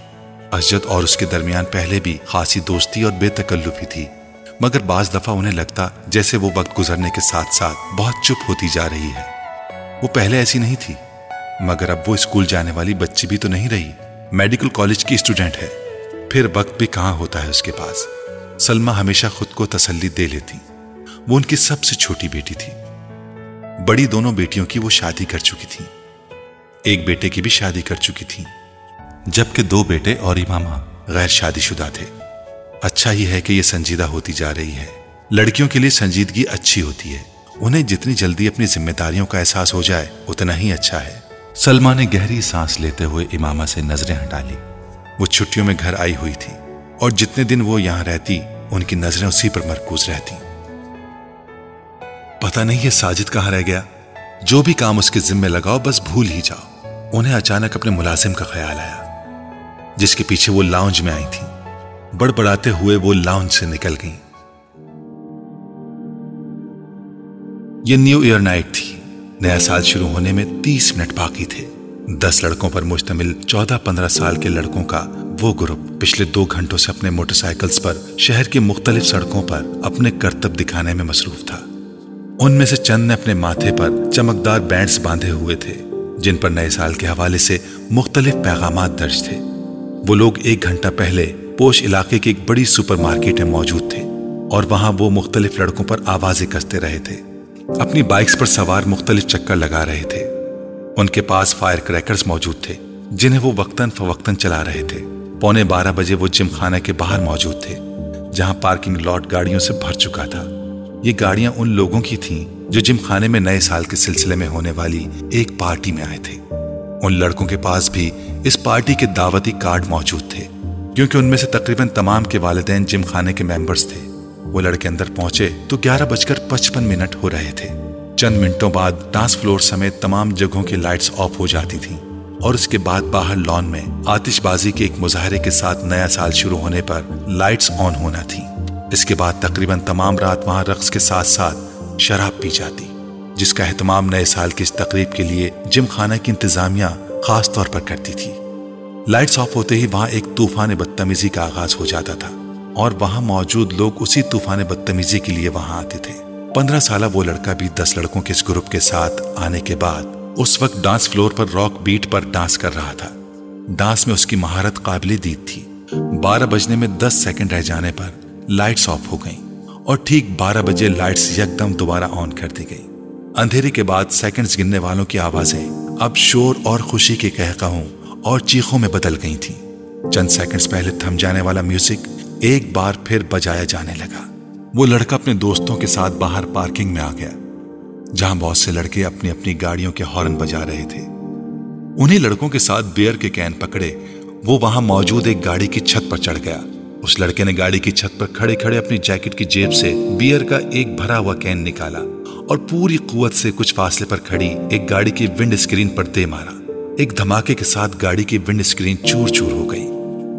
A: اسجد اور اس کے درمیان پہلے بھی خاصی دوستی اور بے تکلفی تھی، مگر بعض دفعہ انہیں لگتا جیسے وہ وقت گزرنے کے ساتھ ساتھ بہت چپ ہوتی جا رہی ہے۔ وہ پہلے ایسی نہیں تھی۔ مگر اب وہ اسکول جانے والی بچی بھی تو نہیں رہی۔ میڈیکل کالج کی اسٹوڈنٹ ہے۔ پھر وقت بھی کہاں ہوتا ہے اس کے پاس؟ سلما ہمیشہ خود کو تسلی دے لیتی۔ وہ ان کی سب سے چھوٹی بیٹی تھی۔ بڑی دونوں بیٹیوں کی وہ شادی کر چکی تھی۔ ایک بیٹے کی بھی شادی کر چکی تھی۔ جبکہ دو بیٹے اور امامہ غیر شادی شدہ تھے۔ اچھا ہی ہے کہ یہ سنجیدہ ہوتی جا رہی ہے۔ لڑکیوں کے لیے سنجیدگی اچھی ہوتی ہے۔ انہیں جتنی جلدی اپنی ذمہ داریوں کا احساس ہو جائے، اتنا ہی اچھا ہے۔ سلما نے گہری سانس لیتے ہوئے امامہ سے نظریں ہٹا لی وہ چھٹیوں میں گھر آئی ہوئی تھی اور جتنے دن وہ یہاں رہتی، ان کی نظریں اسی پر مرکوز رہتی۔ پتہ نہیں یہ ساجد کہاں رہ گیا۔ جو بھی کام اس کے ذمے لگاؤ، بس بھول ہی جاؤ۔
B: انہیں اچانک اپنے ملازم کا خیال آیا، جس کے پیچھے وہ لاؤنج میں آئی تھی بڑ بڑاتے ہوئے وہ لاؤنج سے نکل گئی یہ نیو ایئر نائٹ تھی۔ نیا سال شروع ہونے میں تیس منٹ باقی تھے۔ دس لڑکوں پر مشتمل چودہ پندرہ سال کے لڑکوں کا وہ گروپ پچھلے دو گھنٹوں سے اپنے موٹر سائیکلز پر شہر کی مختلف سڑکوں پر اپنے کرتب دکھانے میں مصروف تھا۔ ان میں سے چند نے اپنے ماتھے پر چمکدار بینڈز باندھے ہوئے تھے، جن پر نئے سال کے حوالے سے مختلف پیغامات درج تھے۔ وہ لوگ ایک گھنٹہ پہلے پوش علاقے کی ایک بڑی سپر مارکیٹ میں موجود تھے اور وہاں وہ مختلف لڑکوں پر آوازیں کستے رہے تھے۔ اپنی بائکس پر سوار مختلف چکر لگا رہے تھے۔ ان کے پاس فائر کریکرز موجود تھے، جنہیں وہ وقتاً فوقتاً چلا رہے تھے۔ پونے بارہ بجے وہ جم خانہ کے باہر موجود تھے، جہاں پارکنگ لاٹ گاڑیوں سے بھر چکا تھا۔ یہ گاڑیاں ان لوگوں کی تھیں جو جم خانے میں نئے سال کے سلسلے میں ہونے والی ایک پارٹی میں آئے تھے۔ ان لڑکوں کے پاس بھی اس پارٹی کے دعوتی کارڈ موجود تھے، کیونکہ ان میں سے تقریباً تمام کے والدین جم خانے کے ممبرز تھے۔ وہ لڑکے اندر پہنچے تو گیارہ بج کر پچپن منٹ ہو رہے تھے۔ چند منٹوں بعد ڈانس فلور سمیت تمام جگہوں کی لائٹس آف ہو جاتی تھیں۔ اور اس کے بعد باہر لان میں آتش بازی کے ایک مظاہرے کے ساتھ نیا سال شروع ہونے پر لائٹس آن ہونا تھی اس کے بعد تقریباً تمام رات وہاں رقص کے ساتھ ساتھ شراب پی جاتی، جس کا اہتمام نئے سال کی اس تقریب کے لیے جم خانہ کی انتظامیہ خاص طور پر کرتی تھی۔ لائٹس آف ہوتے ہی وہاں ایک طوفان بدتمیزی کا آغاز ہو جاتا تھا۔ اور وہاں موجود لوگ اسی طوفان بدتمیزی کے لیے وہاں آتے تھے۔ پندرہ سالہ وہ لڑکا بھی دس لڑکوں کے اس گروپ کے ساتھ آنے کے بعد اس وقت ڈانس فلور پر راک بیٹ پر ڈانس کر رہا تھا۔ ڈانس میں اس کی مہارت قابل دید تھی۔ بارہ بجنے میں دس سیکنڈ رہ جانے پر لائٹس آف ہو گئیں اور ٹھیک بارہ بجے لائٹس یک دم دوبارہ آن کر دی گئی اندھیرے کے بعد سیکنڈز گننے والوں کی آوازیں اب شور اور خوشی کے کہوں اور چیخوں میں بدل گئی تھیں۔ چند سیکنڈز پہلے تھم جانے والا میوزک ایک بار پھر بجایا جانے لگا۔ وہ لڑکا اپنے دوستوں کے ساتھ باہر پارکنگ میں آ گیا، جہاں بہت سے لڑکے اپنی اپنی گاڑیوں کے ہارن بجا رہے تھے۔ انہی لڑکوں کے ساتھ بیئر کے کین پکڑے، وہ وہاں موجود ایک گاڑی کی چھت پر چڑھ گیا۔ اس لڑکے نے گاڑی کی چھت پر کھڑے کھڑے اپنی جیکٹ کی جیب سے بیئر کا ایک بھرا ہوا کین نکالا اور پوری قوت سے کچھ فاصلے پر کھڑی ایک گاڑی کی ونڈ اسکرین پر دے مارا۔ ایک دھماکے کے ساتھ گاڑی کی ونڈ اسکرین چور چور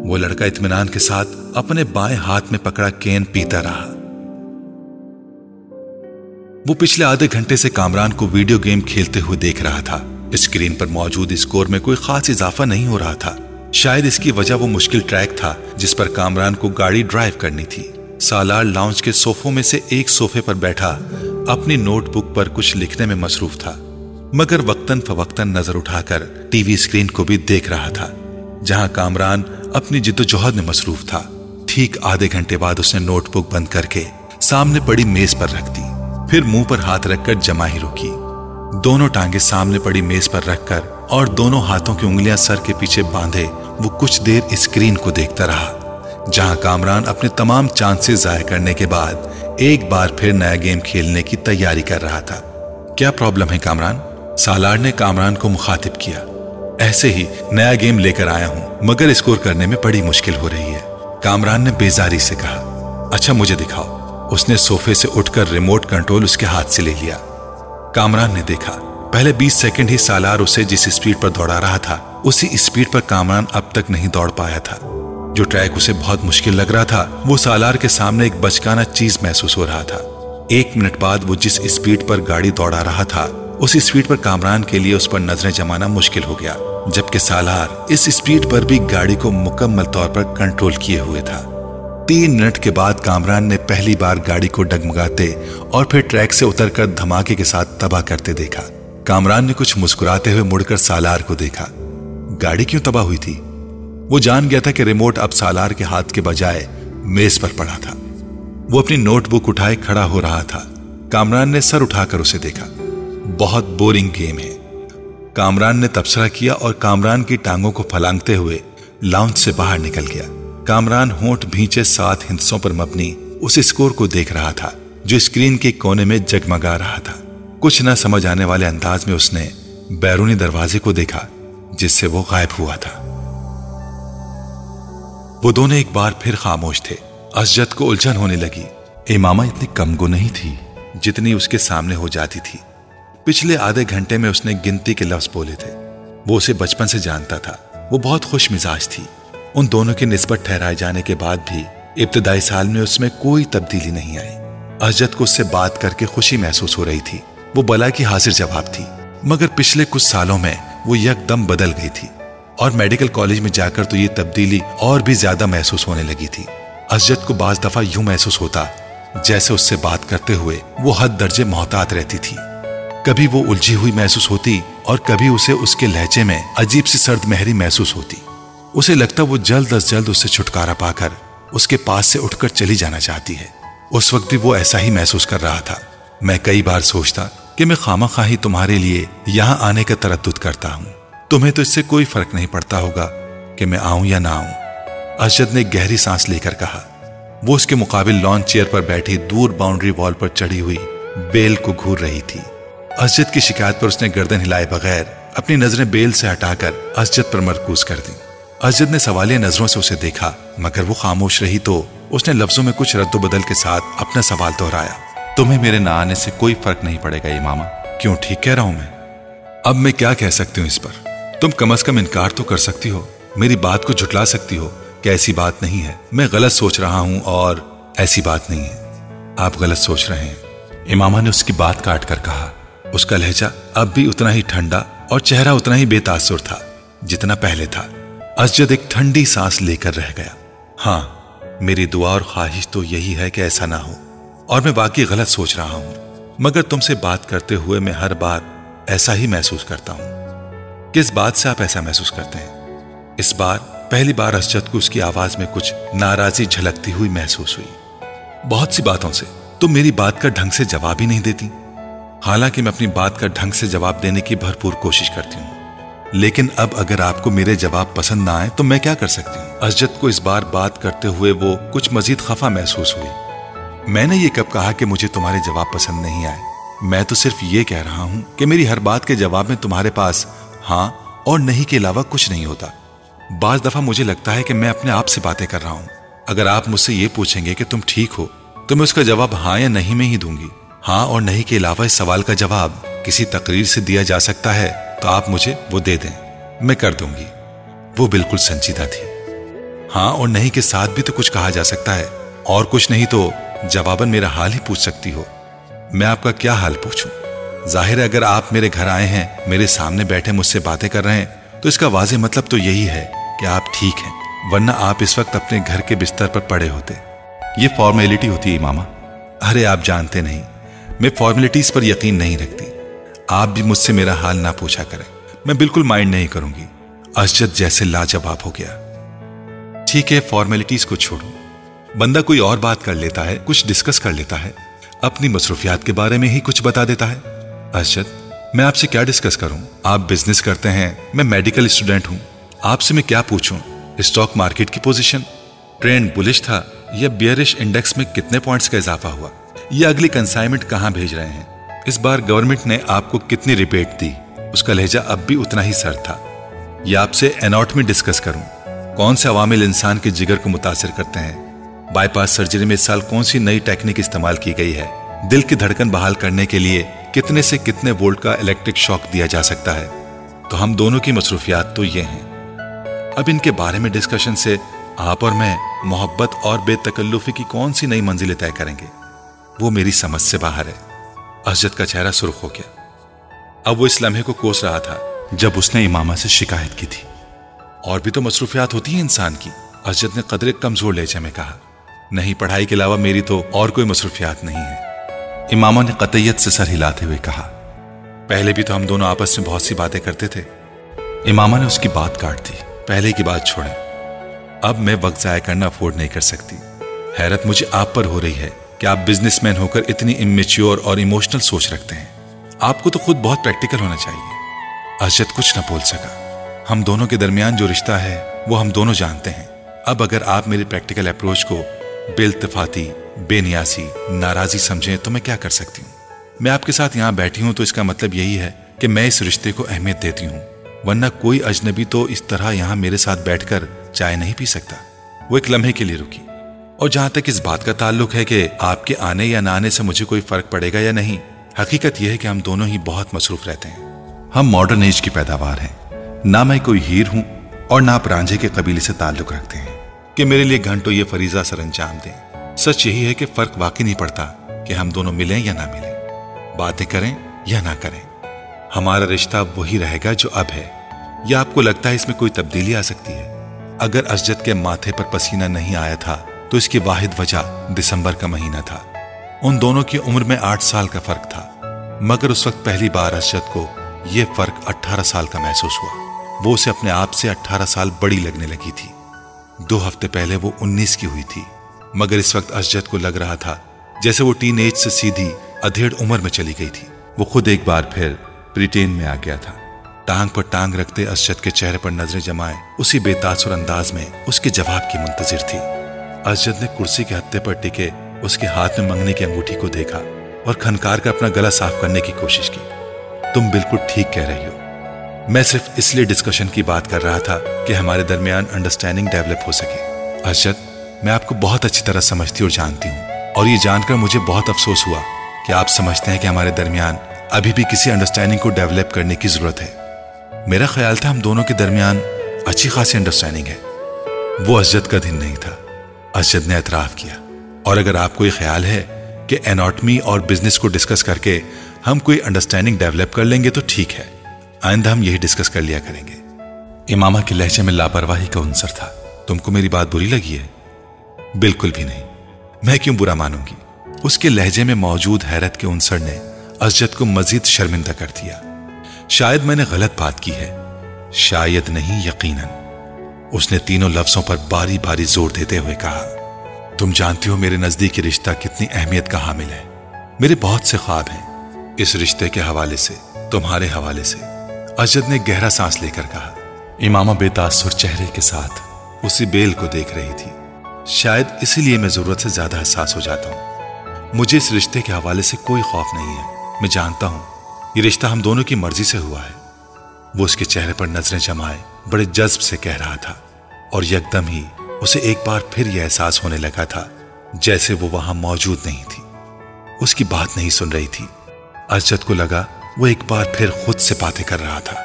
B: وہ لڑکا اطمینان کے ساتھ اپنے بائیں ہاتھ میں پکڑا کین پیتا رہا۔ وہ پچھلے آدھے گھنٹے سے کامران کو ویڈیو گیم کھیلتے ہوئے دیکھ رہا تھا۔ اسکرین پر موجود اسکور میں کوئی خاص اضافہ نہیں ہو رہا تھا۔ شاید اس کی وجہ وہ مشکل ٹریک تھا، جس پر کامران کو گاڑی ڈرائیو کرنی تھی۔ سالار لاؤنج کے صوفوں میں سے ایک صوفے پر بیٹھا، اپنی نوٹ بک پر کچھ لکھنے میں مصروف تھا۔ مگر وقتاً فوقتاً نظر اٹھا کر ٹی وی اسکرین کو بھی دیکھ رہا تھا۔ جہاں کامران اپنی جد و جہد میں مصروف تھا۔ ٹھیک آدھے گھنٹے بعد اس نے نوٹ بک بند کر کے سامنے پڑی میز پر رکھ دی۔ پھر منہ پر ہاتھ رکھ کر جمع ہی رکی۔ دونوں ٹانگیں سامنے پڑی میز پر رکھ کر اور دونوں ہاتھوں کی انگلیاں سر کے پیچھے باندھے وہ کچھ دیر اسکرین کو دیکھتا رہا۔ جہاں کامران اپنے تمام چانسز ضائع کرنے کے بعد ایک بار پھر نیا گیم کھیلنے کی تیاری کر رہا تھا۔ کیا پرابلم ہے کامران؟ سالار نے کامران کو مخاطب کیا۔ ایسے ہی نیا گیم لے کر آیا ہوں، مگر اسکور کرنے میں بڑی مشکل ہو رہی ہے۔ کامران نے بیزاری سے کہا اچھا مجھے دکھاؤ۔ اس نے صوفے سے اٹھ کر ریموٹ کنٹرول اس کے ہاتھ سے لے لیا۔ کامران نے دیکھا، پہلے بیس سیکنڈ ہی سالار اسے جس اسپیڈ پر دوڑا رہا تھا، اسی اسپیڈ پر کامران اب تک نہیں دوڑ پایا تھا۔ جو ٹریک اسے بہت مشکل لگ رہا تھا، وہ سالار کے سامنے ایک بچکانا چیز محسوس ہو رہا تھا۔ ایک منٹ بعد وہ جس اسپیڈ پر گاڑی دوڑا رہا تھا اس اسپیڈ پر کامران کے لیے اس پر نظریں جمانا مشکل ہو گیا، جبکہ سالار اس اسپیڈ پر بھی گاڑی کو مکمل طور پر کنٹرول کیے ہوئے تھا۔ تین منٹ کے بعد کامران نے پہلی بار گاڑی کو ڈگمگاتے اور پھر ٹریک سے اتر کر دھماکے کے ساتھ تباہ کرتے دیکھا۔ کامران نے کچھ مسکراتے ہوئے مڑ کر سالار کو دیکھا۔ گاڑی کیوں تباہ ہوئی تھی؟ وہ جان گیا تھا کہ ریموٹ اب سالار کے ہاتھ کے بجائے میز پر پڑا تھا۔ وہ اپنی نوٹ بک اٹھائے کھڑا ہو رہا تھا۔ کامران نے سر اٹھا کر اسے دیکھا۔ بہت بورنگ گیم ہے۔ کامران نے تبصرہ کیا اور کامران کی ٹانگوں کو پھلانگتے ہوئے لاؤنج سے باہر نکل گیا۔ کامران ہونٹ بھینچے سات ہندسوں پر مبنی اس اسکور کو دیکھ رہا تھا، جو اسکرین کے کونے میں جگمگا رہا تھا۔ کچھ نہ سمجھ آنے والے انداز میں اس نے بیرونی دروازے کو دیکھا، جس سے وہ غائب ہوا تھا۔ وہ دونوں ایک بار پھر خاموش تھے۔ اسجد کو الجھن ہونے لگی۔ امامہ اتنی کم گو نہیں تھی جتنی اس کے سامنے ہو جاتی تھی۔ پچھلے آدھے گھنٹے میں اس نے گنتی کے لفظ بولے تھے۔ وہ اسے بچپن سے جانتا تھا۔ وہ بہت خوش مزاج تھی۔ ان دونوں کی نسبت ٹھہرائے جانے کے بعد بھی ابتدائی سال میں اس میں کوئی تبدیلی نہیں آئی۔ اسجد کو اس سے بات کر کے خوشی محسوس ہو رہی تھی۔ وہ بلا کی حاضر جواب تھی۔ مگر پچھلے کچھ سالوں میں وہ یک دم بدل گئی تھی۔ اور میڈیکل کالج میں جا کر تو یہ تبدیلی اور بھی زیادہ محسوس ہونے لگی تھی۔ اسجد کو بعض دفعہ یوں محسوس ہوتا جیسے اس سے بات کرتے ہوئے وہ حد درجے محتاط رہتی تھی۔ کبھی وہ الجھی ہوئی محسوس ہوتی اور کبھی اسے اس کے لہجے میں عجیب سی سرد مہری محسوس ہوتی۔ اسے لگتا وہ جلد از جلد اس سے چھٹکارا پا کر اس کے پاس سے اٹھ کر چلی جانا چاہتی ہے۔ اس وقت بھی وہ ایسا ہی محسوس کر رہا تھا۔ میں کئی بار سوچتا کہ میں خامہ خواہی تمہارے لیے یہاں آنے کا تردد کرتا ہوں۔ تمہیں تو اس سے کوئی فرق نہیں پڑتا ہوگا کہ میں آؤں یا نہ آؤں۔ ارشد نے گہری سانس لے کر کہا۔ وہ اس کے مقابل لان چیئر پر بیٹھی دور باؤنڈری وال پر چڑھی ہوئی بیل کو گھور رہی تھی۔ اسجد کی شکایت پر اس نے گردن ہلائے بغیر اپنی نظریں بیل سے ہٹا کر اسجد پر مرکوز کر دی اسجد نے سوالیہ نظروں سے اسے دیکھا، مگر وہ خاموش رہی تو اس نے لفظوں میں کچھ رد و بدل کے ساتھ اپنا سوال دہرایا۔ تمہیں میرے نہ آنے سے کوئی فرق نہیں پڑے گا، امامہ۔ کیوں ٹھیک کہہ رہا ہوں میں؟ اب میں کیا کہہ سکتی ہوں اس پر؟ تم کم از کم انکار تو کر سکتی ہو۔ میری بات کو جھٹلا سکتی ہو کہ ایسی بات نہیں ہے۔ میں غلط سوچ رہا ہوں اور ایسی بات نہیں ہے۔ آپ غلط سوچ رہے ہیں۔ امامہ نے اس کی بات کاٹ کر کہا اس کا لہجہ اب بھی اتنا ہی ٹھنڈا اور چہرہ اتنا ہی بے تاثر تھا جتنا پہلے تھا۔ اسجد ایک ٹھنڈی سانس لے کر رہ گیا۔ ہاں میری دعا اور خواہش تو یہی ہے کہ ایسا نہ ہو اور میں باقی غلط سوچ رہا ہوں۔ مگر تم سے بات کرتے ہوئے میں ہر بار ایسا ہی محسوس کرتا ہوں۔ کس بات سے آپ ایسا محسوس کرتے ہیں؟ اس بار پہلی بار اسجد کو اس کی آواز میں کچھ ناراضی جھلکتی ہوئی محسوس ہوئی۔ بہت سی باتوں سے تم میری بات کا ڈھنگ سے جواب ہی نہیں دیتی۔ حالانکہ میں اپنی بات کا ڈھنگ سے جواب دینے کی بھرپور کوشش کرتی ہوں۔ لیکن اب اگر آپ کو میرے جواب پسند نہ آئے تو میں کیا کر سکتی ہوں؟ اسجد کو اس بار بات کرتے ہوئے وہ کچھ مزید خفا محسوس ہوئی۔ میں نے یہ کب کہا کہ مجھے تمہارے جواب پسند نہیں آئے؟ میں تو صرف یہ کہہ رہا ہوں کہ میری ہر بات کے جواب میں تمہارے پاس ہاں اور نہیں کے علاوہ کچھ نہیں ہوتا۔ بعض دفعہ مجھے لگتا ہے کہ میں اپنے آپ سے باتیں کر رہا ہوں۔ اگر آپ مجھ سے یہ پوچھیں گے کہ تم ٹھیک ہو، تو میں اس کا جواب ہاں یا نہیں میں ہی دوں گی۔ ہاں اور نہیں کے علاوہ اس سوال کا جواب کسی تقریر سے دیا جا سکتا ہے تو آپ مجھے وہ دے دیں۔ میں کر دوں گی۔ وہ بالکل سنجیدہ تھی۔ ہاں اور نہیں کے ساتھ بھی تو کچھ کہا جا سکتا ہے۔ اور کچھ نہیں تو جواباً میرا حال ہی پوچھ سکتی ہو۔ میں آپ کا کیا حال پوچھوں؟ ظاہر ہے اگر آپ میرے گھر آئے ہیں، میرے سامنے بیٹھے مجھ سے باتیں کر رہے ہیں، تو اس کا واضح مطلب تو یہی ہے کہ آپ ٹھیک ہیں، ورنہ آپ اس وقت اپنے گھر کے بستر پر پڑے ہوتے۔ یہ فارمیلٹی ہوتی ہے ماما ارے آپ جانتے نہیں۔ میں فارمیلٹیز پر یقین نہیں رکھتی۔ آپ بھی مجھ سے میرا حال نہ پوچھا کریں۔ میں بالکل مائنڈ نہیں کروں گی۔ اسجد جیسے لاجواب ہو گیا۔ ٹھیک ہے فارمیلٹیز کو چھوڑو بندہ کوئی اور بات کر لیتا ہے، کچھ ڈسکس کر لیتا ہے۔ اپنی مصروفیات کے بارے میں ہی کچھ بتا دیتا ہے۔ ارشد میں آپ سے کیا ڈسکس کروں؟ آپ بزنس کرتے ہیں، میں میڈیکل اسٹوڈنٹ ہوں۔ آپ سے میں کیا پوچھوں؟ اسٹاک مارکیٹ کی پوزیشن ٹرینڈ بلش تھا یا بیئرش انڈیکس میں کتنے پوائنٹس کا اضافہ ہوا؟ یا اگلی کنسائنمنٹ کہاں بھیج رہے ہیں؟ اس بار گورنمنٹ نے آپ کو کتنی ریپیٹ دی؟ اس کا لہجہ اب بھی اتنا ہی سر تھا۔ یا آپ سے اناٹمی ڈسکس کروں۔ کون سے عوامل انسان کے جگر کو متاثر کرتے ہیں؟ بائی پاس سرجری میں اس سال کون سی نئی ٹیکنیک استعمال کی گئی ہے؟ دل کی دھڑکن بحال کرنے کے لیے کتنے سے کتنے وولٹ کا الیکٹرک شاک دیا جا سکتا ہے؟ تو ہم دونوں کی مصروفیات تو یہ ہیں۔ اب ان کے بارے میں ڈسکشن سے آپ اور میں محبت اور بے تکلفی کی کون سی نئی منزلیں طے کریں گے؟ وہ میری سمجھ سے باہر ہے۔ اسجد کا چہرہ سرخ ہو گیا۔ اب وہ اس لمحے کو کوس رہا تھا جب اس نے امامہ سے شکایت کی تھی۔ اور بھی تو مصروفیات ہوتی ہیں انسان کی۔ اسجد نے قدرے کمزور لہجے میں کہا، نہیں، پڑھائی کے علاوہ میری تو اور کوئی مصروفیات نہیں ہے امامہ نے قطعیت سے سر ہلاتے ہوئے کہا، پہلے بھی تو ہم دونوں آپس میں بہت سی باتیں کرتے تھے۔ امامہ نے اس کی بات کاٹ دی، پہلے کی بات چھوڑیں۔ اب میں وقت ضائع کرنا افورڈ نہیں کر سکتی۔ حیرت مجھے آپ پر ہو رہی ہے۔ کہ آپ بزنس مین ہو کر اتنی امیچیور اور ایموشنل سوچ رکھتے ہیں؟ آپ کو تو خود بہت پریکٹیکل ہونا چاہیے۔ ارشد کچھ نہ بول سکا۔ ہم دونوں کے درمیان جو رشتہ ہے، وہ ہم دونوں جانتے ہیں۔ اب اگر آپ میری پریکٹیکل اپروچ کو بے التفاتی بے نیاسی ناراضی سمجھیں تو میں کیا کر سکتی ہوں؟ میں آپ کے ساتھ یہاں بیٹھی ہوں تو اس کا مطلب یہی ہے کہ میں اس رشتے کو اہمیت دیتی ہوں۔ ورنہ کوئی اجنبی تو اس طرح یہاں میرے ساتھ بیٹھ کر چائے نہیں پی سکتا۔ وہ ایک لمحے کے لیے رکی۔ اور جہاں تک اس بات کا تعلق ہے کہ آپ کے آنے یا نہ آنے سے مجھے کوئی فرق پڑے گا یا نہیں، حقیقت یہ ہے کہ ہم دونوں ہی بہت مصروف رہتے ہیں۔ ہم ماڈرن ایج کی پیداوار ہیں۔ نہ میں کوئی ہیر ہوں اور نہ آپ رانجھے کے قبیلے سے تعلق رکھتے ہیں۔ کہ میرے لیے گھنٹوں یہ فریضہ سر انجام دیں۔ سچ یہی ہے کہ فرق واقعی نہیں پڑتا کہ ہم دونوں ملیں یا نہ ملیں۔ باتیں کریں یا نہ کریں۔ ہمارا رشتہ وہی رہے گا جو اب ہے۔ یا آپ کو لگتا ہے اس میں کوئی تبدیلی آ سکتی ہے؟ اگر اسجد کے ماتھے پر پسینہ نہیں آیا تھا تو اس کی واحد وجہ دسمبر کا مہینہ تھا۔ ان دونوں کی عمر میں آٹھ سال کا فرق تھا، مگر اس وقت پہلی بار اسجد کو یہ فرق اٹھارہ سال کا محسوس ہوا۔ وہ اسے اپنے آپ سے اٹھارہ سال بڑی لگنے لگی تھی۔ دو ہفتے پہلے وہ انیس کی ہوئی تھی، مگر اس وقت اسجد کو لگ رہا تھا جیسے وہ ٹین ایج سے سیدھی ادھیڑ عمر میں چلی گئی تھی۔ وہ خود ایک بار پھر بریٹین میں آ گیا تھا۔ ٹانگ پر ٹانگ رکھتے اسجد کے چہرے پر نظریں جمائے اسی بے تاثر انداز میں اس کے جواب کی منتظر تھی۔ اسجد نے کرسی کے ہتھے پر ٹکے اس کے ہاتھ میں منگنے کی انگوٹھی کو دیکھا اور کھنکار کر اپنا گلا صاف کرنے کی کوشش کی۔ تم بالکل ٹھیک کہہ رہی ہو۔ میں صرف اس لیے ڈسکشن کی بات کر رہا تھا کہ ہمارے درمیان انڈرسٹینڈنگ ڈیولپ ہو سکے۔ ارشد، میں آپ کو بہت اچھی طرح سمجھتی اور جانتی ہوں۔ اور یہ جان کر مجھے بہت افسوس ہوا کہ آپ سمجھتے ہیں کہ ہمارے درمیان ابھی بھی کسی انڈرسٹینڈنگ کو ڈیولپ کرنے کی ضرورت ہے۔ میرا خیال تھا ہم دونوں کے درمیان اچھی خاصی انڈرسٹینڈنگ ہے۔ وہ اسجد کا دن نہیں تھا۔ اسجد نے اعتراف کیا۔ اور اگر آپ کو یہ خیال ہے کہ ایناٹمی اور بزنس کو ڈسکس کر کے ہم کوئی انڈرسٹینڈنگ ڈیولپ کر لیں گے تو ٹھیک ہے۔ آئندہ ہم یہی ڈسکس کر لیا کریں گے۔ امامہ کے لہجے میں لاپرواہی کا عنصر تھا۔ تم کو میری بات بری لگی ہے؟ بالکل بھی نہیں۔ میں کیوں برا مانوں گی؟ اس کے لہجے میں موجود حیرت کے عنصر نے اسجد کو مزید شرمندہ کر دیا۔ شاید میں نے غلط بات کی ہے۔ شاید نہیں، یقیناً۔ اس نے تینوں لفظوں پر باری باری زور دیتے ہوئے کہا، تم جانتی ہو میرے نزدیک رشتہ کتنی اہمیت کا حامل ہے؟ میرے بہت سے خواب ہیں۔ اس رشتے کے حوالے سے، تمہارے حوالے سے۔ اجد نے گہرا سانس لے کر کہا، امامہ بے تاثر چہرے کے ساتھ اسی بیل کو دیکھ رہی تھی۔ شاید اسی لیے میں ضرورت سے زیادہ حساس ہو جاتا ہوں۔ مجھے اس رشتے کے حوالے سے کوئی خوف نہیں ہے۔ میں جانتا ہوں، یہ رشتہ ہم دونوں کی مرضی سے ہوا ہے۔ وہ اس کے چہرے پر نظریں جمائے۔ بڑے جذب سے کہہ رہا تھا اور یکدم ہی اسے ایک بار پھر یہ احساس ہونے لگا تھا جیسے وہ وہاں موجود نہیں تھی۔ اس کی بات نہیں سن رہی تھی۔ ارجد کو لگا وہ ایک بار پھر خود سے باتیں کر رہا تھا۔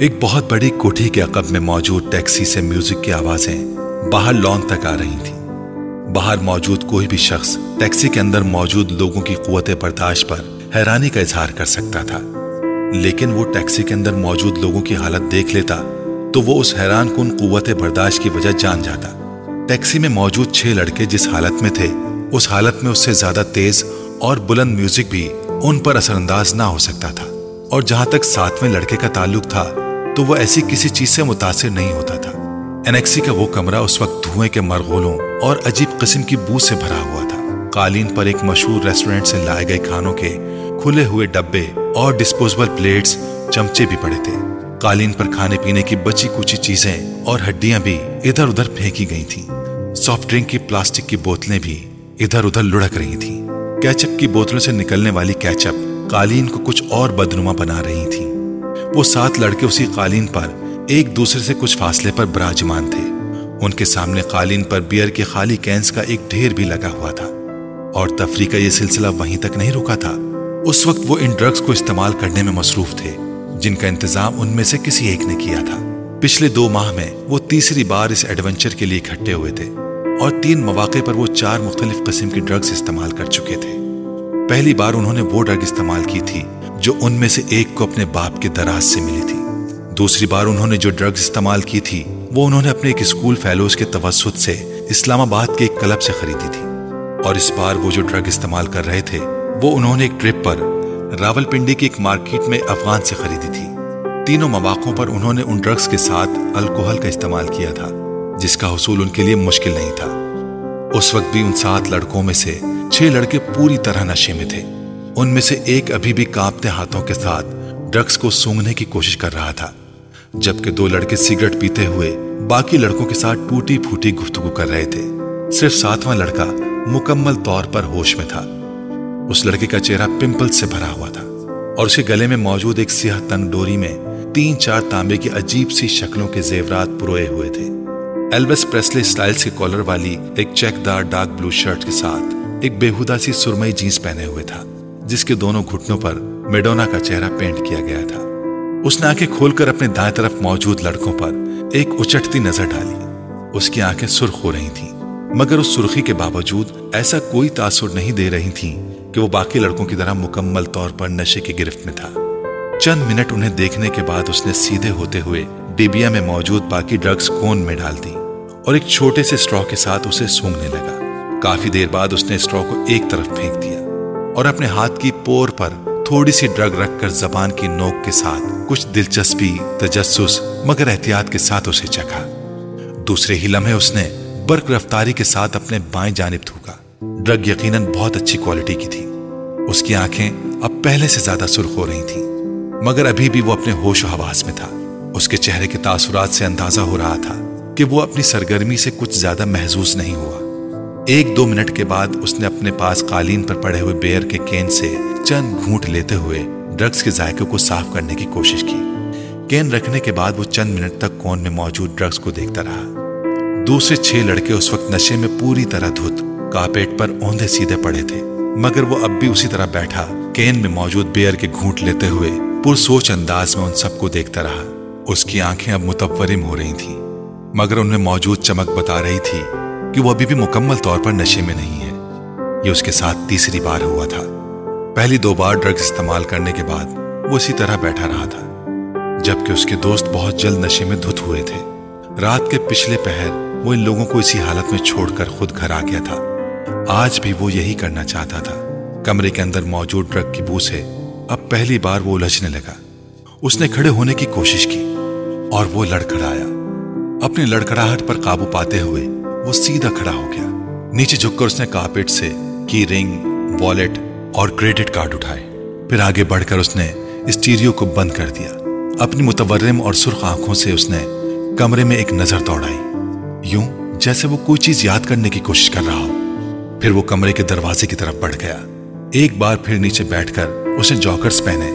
B: ایک بہت بڑی کوٹھی کے عقب میں موجود ٹیکسی سے میوزک کی آوازیں باہر لان تک آ رہی تھیں۔ باہر موجود کوئی بھی شخص ٹیکسی کے اندر موجود لوگوں کی قوت برداشت پر حیرانی کا اظہار کر سکتا تھا۔ لیکن وہ ٹیکسی کے اندر موجود لوگوں کی حالت دیکھ لیتا تو وہ اس حیران کن قوت برداشت کی وجہ جان جاتا۔ ٹیکسی میں موجود چھ لڑکے جس حالت میں تھے، اس حالت میں اس سے زیادہ تیز اور بلند میوزک بھی ان پر اثر انداز نہ ہو سکتا تھا۔ اور جہاں تک ساتویں لڑکے کا تعلق تھا، تو وہ ایسی کسی چیز سے متاثر نہیں ہوتا تھا۔ انیکسی کا وہ کمرہ اس وقت دھوئے کے مرغولوں اور عجیب قسم کی بو سے بھرا ہوا تھا۔ قالین پر ایک مشہور ریسٹورنٹ سے لائے گئے کھانوں کے کھلے ہوئے ڈبے اور ڈسپوزبل پلیٹس چمچے بھی پڑے تھے۔ قالین پر کھانے پینے کی بچی کچی چیزیں اور ہڈیاں بھی ادھر ادھر پھینکی گئی تھیں۔ سافٹ ڈرنک کی پلاسٹک کی بوتلیں بھی ادھر ادھر لڑک رہی تھیں۔ کیچپ کی بوتلوں سے نکلنے والی کیچپ قالین کو کچھ اور بدنما بنا رہی تھی وہ سات لڑکے اسی قالین پر ایک دوسرے سے کچھ فاصلے پر براجمان تھے۔ ان کے سامنے قالین پر بیئر کے خالی کینس کا ایک ڈھیر بھی لگا ہوا تھا۔ اور تفریح کا یہ سلسلہ وہیں تک نہیں رکا تھا۔ اس وقت وہ ان ڈرگز کو استعمال کرنے میں مصروف تھے، جن کا انتظام ان میں سے کسی ایک نے کیا تھا۔ پچھلے دو ماہ میں وہ تیسری بار اس ایڈونچر کے لیے اکٹھے ہوئے تھے اور تین مواقع پر وہ چار مختلف قسم کی ڈرگز استعمال کر چکے تھے۔ پہلی بار انہوں نے وہ ڈرگ استعمال کی تھی جو ان میں سے ایک کو اپنے باپ کے دراز سے ملی تھی۔ دوسری بار انہوں نے جو ڈرگز استعمال کی تھی، وہ انہوں نے اپنے ایک اسکول فیلوز کے توسط سے اسلام آباد کے ایک کلب سے خریدی تھی۔ اور اس بار وہ جو ڈرگ استعمال کر رہے تھے وہ انہوں نے ایک ٹرپ پر راول پنڈی کی ایک مارکیٹ میں افغان سے خریدی تھی۔ تینوں مواقعوں پر انہوں نے ان ڈرگز کے ساتھ الکوہل کا استعمال کیا تھا، جس کا حصول ان کے لیے مشکل نہیں تھا۔ اس وقت بھی ان سات لڑکوں میں سے چھ لڑکے پوری طرح نشے میں تھے۔ ان میں سے ایک ابھی بھی کانپتے ہاتھوں کے ساتھ ڈرگس کو سونگنے کی کوشش کر رہا تھا، جبکہ دو لڑکے سگریٹ پیتے ہوئے باقی لڑکوں کے ساتھ ٹوٹی پھوٹی گفتگو کر رہے تھے۔ صرف ساتواں لڑکا مکمل طور پر ہوش میں تھا۔ اس لڑکے کا چہرہ پمپل سے بھرا ہوا تھا اور اس کے گلے میں موجود ایک سیاہ تنگ ڈوری میں تین چار تانبے کی عجیب سی شکلوں کے زیورات پروئے ہوئے تھے۔ ایلوس پریسلے سٹائلز کے کالر والی ایک چیک دار ڈارک بلو شرٹ کے ساتھ ایک بےحدہ سی سرمئی جینس پہنے ہوئے تھا، جس کے دونوں گھٹنوں پر میڈونا کا چہرہ پینٹ کیا گیا تھا۔ اس نے آنکھیں کھول کر اپنے دائیں طرف موجود لڑکوں پر ایک اچٹتی نظر ڈالی۔ اس کی آنکھیں سرخ ہو رہی تھیں۔ مگر اس سرخی کے باوجود ایسا کوئی تاثر نہیں دے رہی تھیں کہ وہ باقی لڑکوں کی طرح مکمل طور پر نشے کی گرفت میں تھا۔ چند منٹ انہیں دیکھنے کے بعد اس نے سیدھے ہوتے ہوئے ڈیبیا میں موجود باقی ڈرگز کون میں ڈال دی اور ایک چھوٹے سے اسٹرا کے ساتھ اسے سونگنے لگا۔ کافی دیر بعد اس نے اسٹرا کو ایک طرف پھینک دیا اور اپنے ہاتھ کی پور پر تھوڑی سی ڈرگ رکھ کر زبان کی نوک کے ساتھ کچھ دلچسپی، تجسس، مگر احتیاط کے ساتھ اسے چکھا۔ دوسرے ہی لمحے اس نے برق رفتاری کے ساتھ اپنے بائیں جانب تھوکا۔ ڈرگ یقیناً بہت اچھی کوالٹی کی تھی۔ اس کی آنکھیں اب پہلے سے زیادہ سرخ ہو رہی تھیں، مگر ابھی بھی وہ اپنے ہوش و حواس میں تھا۔ اس کے چہرے کے تاثرات سے اندازہ ہو رہا تھا کہ وہ اپنی سرگرمی سے کچھ زیادہ محظوظ نہیں ہوا۔ ایک دو منٹ کے بعد اس نے اپنے پاس قالین پر پڑے ہوئے بیئر کے کین سے چند گھونٹ لیتے ہوئے ڈرگز کے ذائقے کو صاف کرنے کی کوشش کی۔ کین رکھنے کے بعد وہ چند منٹ تک کون میں موجود ڈرگز کو دیکھتا رہا۔ دوسرے چھ لڑکے اس وقت نشے میں پوری طرح دھت، کاپیٹ پر اوندے سیدھے پڑے تھے۔ مگر وہ اب بھی اسی طرح بیٹھا، کین میں موجود بیئر کے گھونٹ لیتے ہوئے پر سوچ انداز میں ان سب کو دیکھتا رہا۔ اس کی آنکھیں اب متورم ہو رہی تھیں، مگر ان میں موجود چمک بتا رہی تھی کہ وہ ابھی بھی مکمل طور پر نشے میں نہیں ہے۔ یہ اس کے ساتھ تیسری بار ہوا تھا۔ پہلی دو بار ڈرگز استعمال کرنے کے بعد وہ اسی طرح بیٹھا رہا تھا، جبکہ اس کے دوست بہت جلد نشے میں دھت ہوئے تھے۔ رات کے پچھلے پہر وہ ان لوگوں کو اسی حالت میں چھوڑ کر خود گھر آ گیا تھا۔ آج بھی وہ یہی کرنا چاہتا تھا۔ کمرے کے اندر موجود ڈرگ کی بو سے اب پہلی بار وہ الجھنے لگا۔ اس نے کھڑے ہونے کی کوشش کی اور وہ لڑکھڑایا اپنی لڑکڑاہٹ پر قابو پاتے ہوئے وہ سیدھا کھڑا ہو گیا۔ نیچے جھک کر اس نے کارپیٹ سے کی رنگ، والیٹ اور کریڈٹ کارڈ اٹھائے۔ پھر آگے بڑھ کر اس نے اسٹیریو کو بند کر دیا۔ اپنی متورم اور سرخ آنکھوں سے اس نے کمرے میں ایک نظر دوڑائی۔ یوں جیسے وہ کوئی چیز یاد کرنے کی کوشش کر رہا ہو۔ پھر وہ کمرے کے دروازے کی طرف بڑھ گیا۔ ایک بار پھر نیچے بیٹھ کر اس نے جاکرز پہنے۔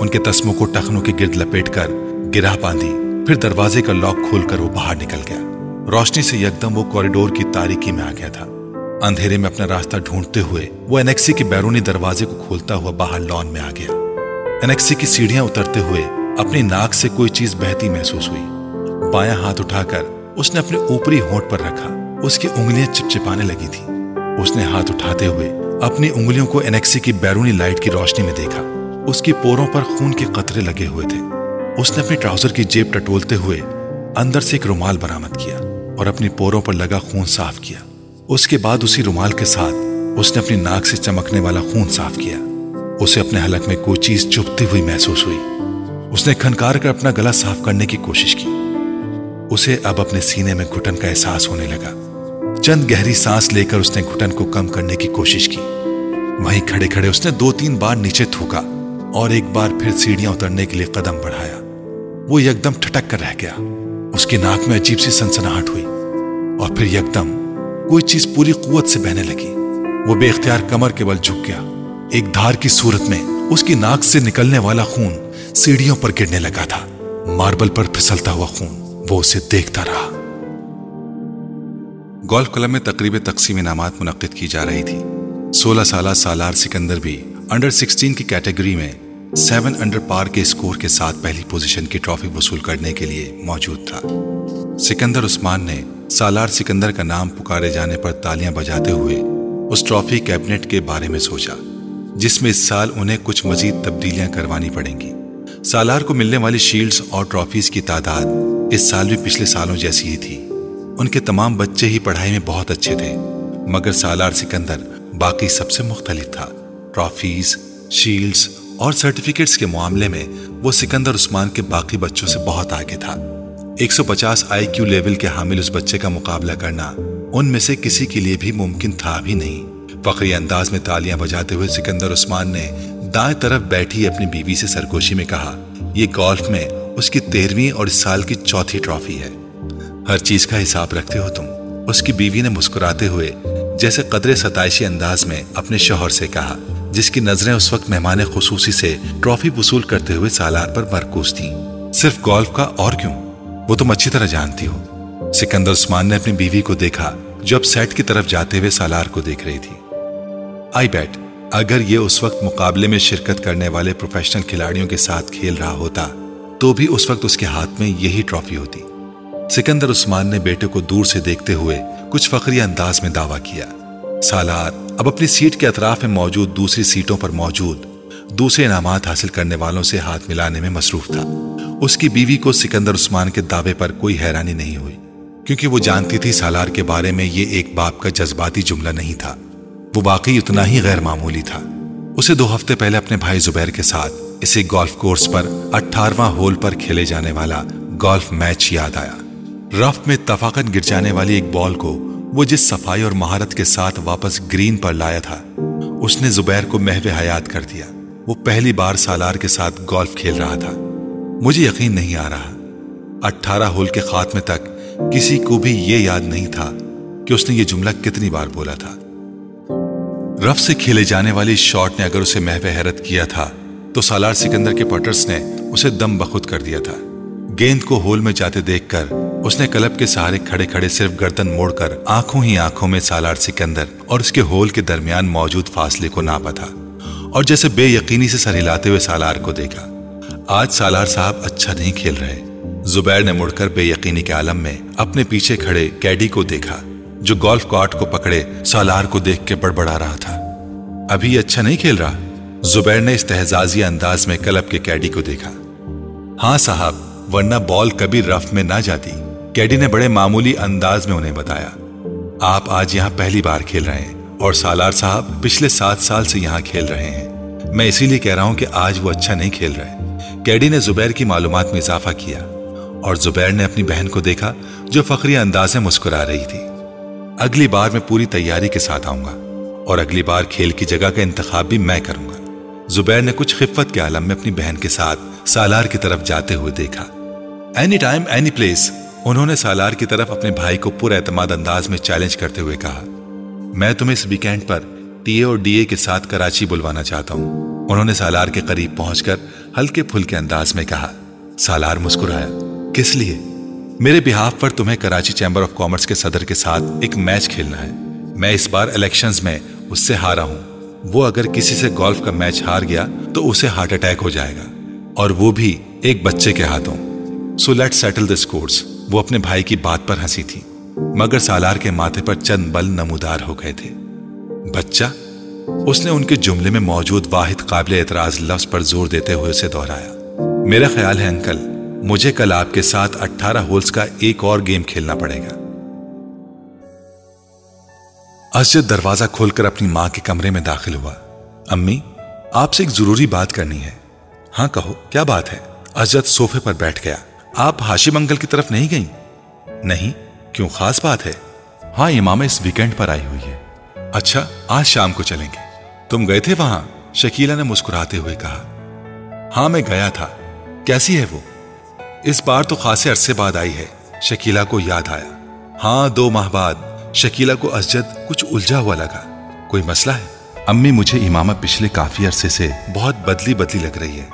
B: ان کے تسموں کو ٹخنوں کے گرد لپیٹ کر گرہ باندھی۔ پھر دروازے کا لاک کھول کر وہ باہر نکل گیا۔ روشنی سے یکدم وہ کوریڈور کی تاریکی میں آ گیا تھا۔ اندھیرے میں اپنا راستہ ڈھونڈتے ہوئے وہ انیکسی کے بیرونی دروازے کو کھولتا ہوا باہر لان میں آ گیا۔ انیکسی کی سیڑھیاں اترتے ہوئے اپنی ناک سے کوئی چیز بہتی محسوس ہوئی۔ بایاں ہاتھ اٹھا کر اس نے اپنے اوپری ہونٹ پر رکھا۔ اس کی انگلیاں چپچپانے لگی تھی اس نے ہاتھ اٹھاتے ہوئے اپنی انگلیوں کو انیکسی کی بیرونی لائٹ کی روشنی میں دیکھا۔ اس کی پوروں پر خون کے قطرے لگے ہوئے تھے۔ اس نے اپنی ٹراؤزر کی جیب ٹٹولتے ہوئے اندر سے ایک رومال برامد کیا اور اپنی پوروں پر لگا خون صاف کیا۔ اس کے بعد اسی رومال کے ساتھ اس نے اپنی ناک سے چمکنے والا خون صاف کیا۔ اسے اپنے حلق میں کوئی چیز چپتی ہوئی محسوس ہوئی۔ اس نے کھنکار کر اپنا گلا صاف کرنے کی کوشش کی۔ اسے اب اپنے سینے میں گھٹن کا احساس ہونے لگا۔ چند گہری سانس لے کر اس نے گھٹن کو کم کرنے کی کوشش کی۔ وہیں کھڑے کھڑے اس نے دو تین بار نیچے تھوکا اور ایک بار پھر سیڑھیاں اترنے کے لیے قدم بڑھایا۔ وہ یکدم ٹھٹک کر رہ گیا۔ اس کی ناک میں عجیب سی سنسناہٹ ہوئی اور پھر یکدم کوئی چیز پوری قوت سے بہنے لگی۔ وہ بے اختیار کمر کے بل جھک گیا۔ ایک دھار کی صورت میں اس کی ناک سے نکلنے والا خون سیڑھیوں پر گرنے لگا تھا۔ ماربل پر پھسلتا ہوا خون۔ وہ اسے دیکھتا رہا۔ گولف کلب میں تقریب تقسیم انعامات منعقد کی جا رہی تھی۔ سولہ سالہ سالار سکندر بھی انڈر سکسٹین کی کیٹیگری میں سیون انڈر پار کے اسکور کے ساتھ پہلی پوزیشن کی ٹرافی وصول کرنے کے لیے موجود تھا۔ سکندر عثمان نے سالار سکندر کا نام پکارے جانے پر تالیاں بجاتے ہوئے اس ٹرافی کیبنٹ کے بارے میں سوچا، جس میں اس سال انہیں کچھ مزید تبدیلیاں کروانی پڑیں گی۔ سالار کو ملنے والی شیلڈز اور ٹرافیز کی تعداد اس سال بھی پچھلے سالوں جیسی ہی تھی۔ ان کے تمام بچے ہی پڑھائی میں بہت اچھے تھے، مگر سالار سکندر باقی سب سے مختلف تھا۔ ٹرافیز، شیلڈز اور سرٹیفکیٹس کے معاملے میں وہ سکندر عثمان کے باقی بچوں سے بہت آگے تھا۔ ایک سو پچاس آئی کیو لیول کے حامل اس بچے کا مقابلہ کرنا ان میں سے کسی کے لیے بھی ممکن تھا بھی نہیں۔ فخری انداز میں تالیاں بجاتے ہوئے سکندر عثمان نے دائیں طرف بیٹھی اپنی بیوی سے سرگوشی میں کہا، یہ گولف میں اس کی تیرہویں اور اس سال کی چوتھی ٹرافی ہے۔ ہر چیز کا حساب رکھتے ہو تم۔ اس کی بیوی نے مسکراتے ہوئے جیسے قدرے ستائشی انداز میں اپنے شوہر سے کہا، جس کی نظریں اس وقت مہمان خصوصی سے ٹرافی وصول کرتے ہوئے سالار پر مرکوز تھیں۔ صرف گولف کا اور کیوں؟ وہ تم اچھی طرح جانتی ہو۔ سکندر عثمان نے اپنی بیوی کو دیکھا، جو اب سیٹ کی طرف جاتے ہوئے سالار کو دیکھ رہی تھی۔ آئی بیٹ، اگر یہ اس وقت مقابلے میں شرکت کرنے والے پروفیشنل کھلاڑیوں کے ساتھ کھیل رہا ہوتا تو بھی اس وقت اس کے ہاتھ میں یہی ٹرافی ہوتی۔ سکندر عثمان نے بیٹے کو دور سے دیکھتے ہوئے کچھ فخری انداز میں دعویٰ کیا۔ سالار اب اپنی سیٹ کے اطراف میں موجود دوسری سیٹوں پر موجود، دوسرے انعامات حاصل کرنے والوں سے ہاتھ ملانے میں مصروف تھا۔ اس کی بیوی کو سکندر عثمان کے دعوے پر کوئی حیرانی نہیں ہوئی، کیونکہ وہ جانتی تھی سالار کے بارے میں یہ ایک باپ کا جذباتی جملہ نہیں تھا۔ وہ واقعی اتنا ہی غیر معمولی تھا۔ اسے دو ہفتے پہلے اپنے بھائی زبیر کے ساتھ اسی گولف کورس پر اٹھارواں ہول پر کھیلے جانے والا گولف میچ یاد آیا۔ رف میں اتفاقن گر جانے والی ایک بال کو وہ جس صفائی اور مہارت کے ساتھ واپس گرین پر لایا تھا، اس نے زبیر کو محو حیات کر دیا۔ وہ پہلی بار سالار کے ساتھ گولف کھیل رہا تھا۔ مجھے یقین نہیں آ رہا۔ اٹھارہ ہول کے خاتمے تک کسی کو بھی یہ یاد نہیں تھا کہ اس نے یہ جملہ کتنی بار بولا تھا۔ رف سے کھیلے جانے والی شاٹ نے اگر اسے محو حیرت کیا تھا، تو سالار سکندر کے پٹرس نے اسے دم بخود کر دیا تھا۔ گیند کو ہول میں جاتے دیکھ کر اس نے کلب کے سہارے کھڑے کھڑے صرف گردن موڑ کر آنکھوں ہی آنکھوں میں سالار سکندر اور اس کے ہول کے درمیان موجود فاصلے کو ناپا تھا۔ اور جیسے بے یقینی سے سر ہلاتے ہوئے سالار کو دیکھا۔ آج سالار صاحب اچھا نہیں کھیل رہے۔ زبیر نے مڑ کر بے یقینی کے عالم میں اپنے پیچھے کھڑے کیڈی کو دیکھا۔ جو گولف کارٹ کو پکڑے، سالار کو دیکھ کے بڑبڑا رہا تھا۔ ابھی اچھا نہیں کھیل رہا۔ زبیر نے استحزازی انداز میں کلب کے کیڈی کو دیکھا۔ ہاں صاحب، ورنہ بال کبھی رف میں نہ جاتی۔ کیڈی نے بڑے معمولی انداز میں انہیں بتایا۔ آپ آج یہاں پہلی بار کھیل رہے ہیں اور سالار صاحب پچھلے سات سال سے یہاں کھیل رہے ہیں۔ میں اسی لیے کہہ رہا ہوں کہ آج وہ اچھا نہیں کھیل رہے۔ کیڈی نے زبیر کی معلومات میں اضافہ کیا اور زبیر نے اپنی بہن کو دیکھا جو فخری انداز میں مسکرا رہی تھی۔ اگلی بار میں پوری تیاری کے ساتھ آؤں گا اور اگلی بار کھیل کی جگہ کا انتخاب بھی میں کروں گا۔ زبیر نے کچھ خفت کے عالم میں اپنی بہن کے ساتھ سالار کی طرف جاتے ہوئے دیکھا۔ اینی ٹائم اینی پلیس انہوں نے سالار کی طرف اپنے بھائی کو پورا اعتماد انداز میں چیلنج کرتے ہوئے کہا۔ میں تمہیں اس ویکینڈ پر ٹی اے اور ڈی اے کے ساتھ کراچی بلوانا چاہتا ہوں۔ انہوں نے سالار کے قریب پہنچ کر ہلکے پھلکے انداز میں کہا۔ سالار مسکرایا۔ کس لیے؟ میرے بہاف پر تمہیں کراچی چیمبر آف کامرس کے صدر کے ساتھ ایک میچ کھیلنا ہے۔ میں اس بار الیکشنز میں اس سے ہارا ہوں۔ وہ اگر کسی سے گولف کا میچ ہار گیا تو اسے ہارٹ اٹیک ہو جائے گا۔ اور وہ بھی ایک بچے کے ہاتھوں۔ So let settle this course وہ اپنے بھائی کی بات پر ہنسی تھی۔ مگر سالار کے ماتھے پر چند بل نمودار ہو گئے تھے۔ بچہ؟ اس نے ان کے جملے میں موجود واحد قابل اعتراض لفظ پر زور دیتے ہوئے اسے دہرایا۔ میرا خیال ہے انکل مجھے کل آپ کے ساتھ اٹھارہ ہولز کا ایک اور گیم کھیلنا پڑے گا۔ اسجد دروازہ کھول کر اپنی ماں کے کمرے میں داخل ہوا۔ امی، آپ سے ایک ضروری بات کرنی ہے۔ ہاں کہو، کیا بات ہے؟ اسجد صوفے پر بیٹھ گیا۔ آپ ہاشم انکل کی طرف نہیں گئیں؟ نہیں، کیوں خاص بات ہے؟ ہاں امام اس ویکینڈ پر آئی ہوئی ہے۔ اچھا آج شام کو چلیں گے۔ تم گئے تھے وہاں؟ شکیلا نے مسکراتے ہوئے کہا۔ ہاں میں گیا تھا۔ کیسی ہے وہ؟ اس بار تو خاصے عرصے بعد آئی ہے شکیلا کو یاد آیا۔ ہاں دو ماہ بعد شکیلا کو اسجد کچھ الجھا ہوا لگا۔ کوئی مسئلہ ہے؟ امی مجھے امامہ پچھلے کافی عرصے سے بہت بدلی بدلی لگ رہی ہے۔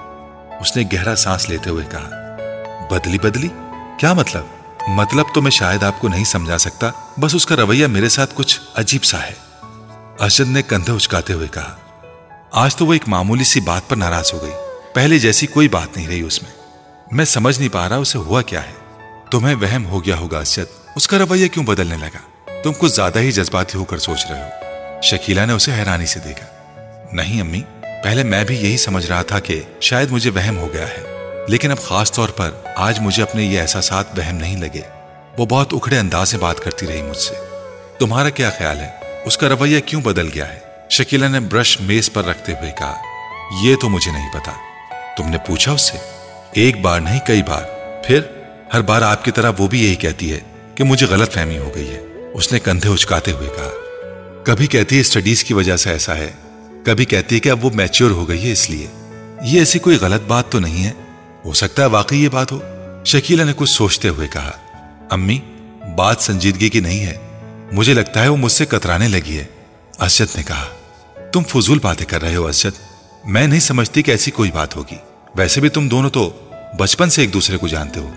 B: اس نے گہرا سانس لیتے ہوئے کہا، بدلی بدلی؟ کیا مطلب؟ مطلب تو میں شاید آپ کو نہیں سمجھا سکتا، بس اس کا رویہ میرے ساتھ کچھ عجیب سا ہے۔ ارشد نے کندھے اچکاتے ہوئے کہا، آج تو وہ ایک معمولی سی بات پر ناراض ہو گئی۔ پہلے جیسی کوئی بات نہیں رہی اس میں۔ میں سمجھ نہیں پا رہا اسے ہوا کیا ہے۔ تمہیں وہم ہو گیا ہوگا ارشد اس کا رویہ کیوں بدلنے لگا؟ تم کچھ زیادہ ہی جذباتی ہو کر سوچ رہے ہو۔ شکیلا نے اسے حیرانی سے دیکھا۔ نہیں امی، پہلے میں بھی یہی سمجھ رہا تھا کہ شاید مجھے وہم ہو گیا ہے۔ لیکن اب خاص طور پر آج مجھے اپنے یہ احساسات بہم نہیں لگے۔ وہ بہت اکھڑے انداز سے بات کرتی رہی مجھ سے۔ تمہارا کیا خیال ہے؟ اس کا رویہ کیوں بدل گیا ہے؟ شکیلا نے برش میز پر رکھتے ہوئے کہا، یہ تو مجھے نہیں پتا۔ تم نے پوچھا اس سے ایک بار نہیں، کئی بار۔ پھر ہر بار آپ کی طرح وہ بھی یہی کہتی ہے کہ مجھے غلط فہمی ہو گئی ہے۔ اس نے کندھے اچکاتے ہوئے کہا، کبھی کہتی ہے اسٹڈیز کی وجہ سے ایسا ہے، کبھی کہتی ہے کہ اب وہ میچور ہو گئی ہے اس لیے۔ یہ ایسی کوئی غلط بات تو نہیں ہے۔ ہو سکتا ہے واقعی یہ بات ہو۔ شکیلا نے کچھ سوچتے ہوئے کہا، امی، بات سنجیدگی کی نہیں ہے۔ مجھے لگتا ہے وہ مجھ سے کترانے لگی ہے۔ اسجد نے کہا، تم فضول باتیں کر رہے ہو اسجد میں نہیں سمجھتی کہ ایسی کوئی بات ہوگی۔ ویسے بھی تم دونوں تو بچپن سے ایک دوسرے کو جانتے ہو۔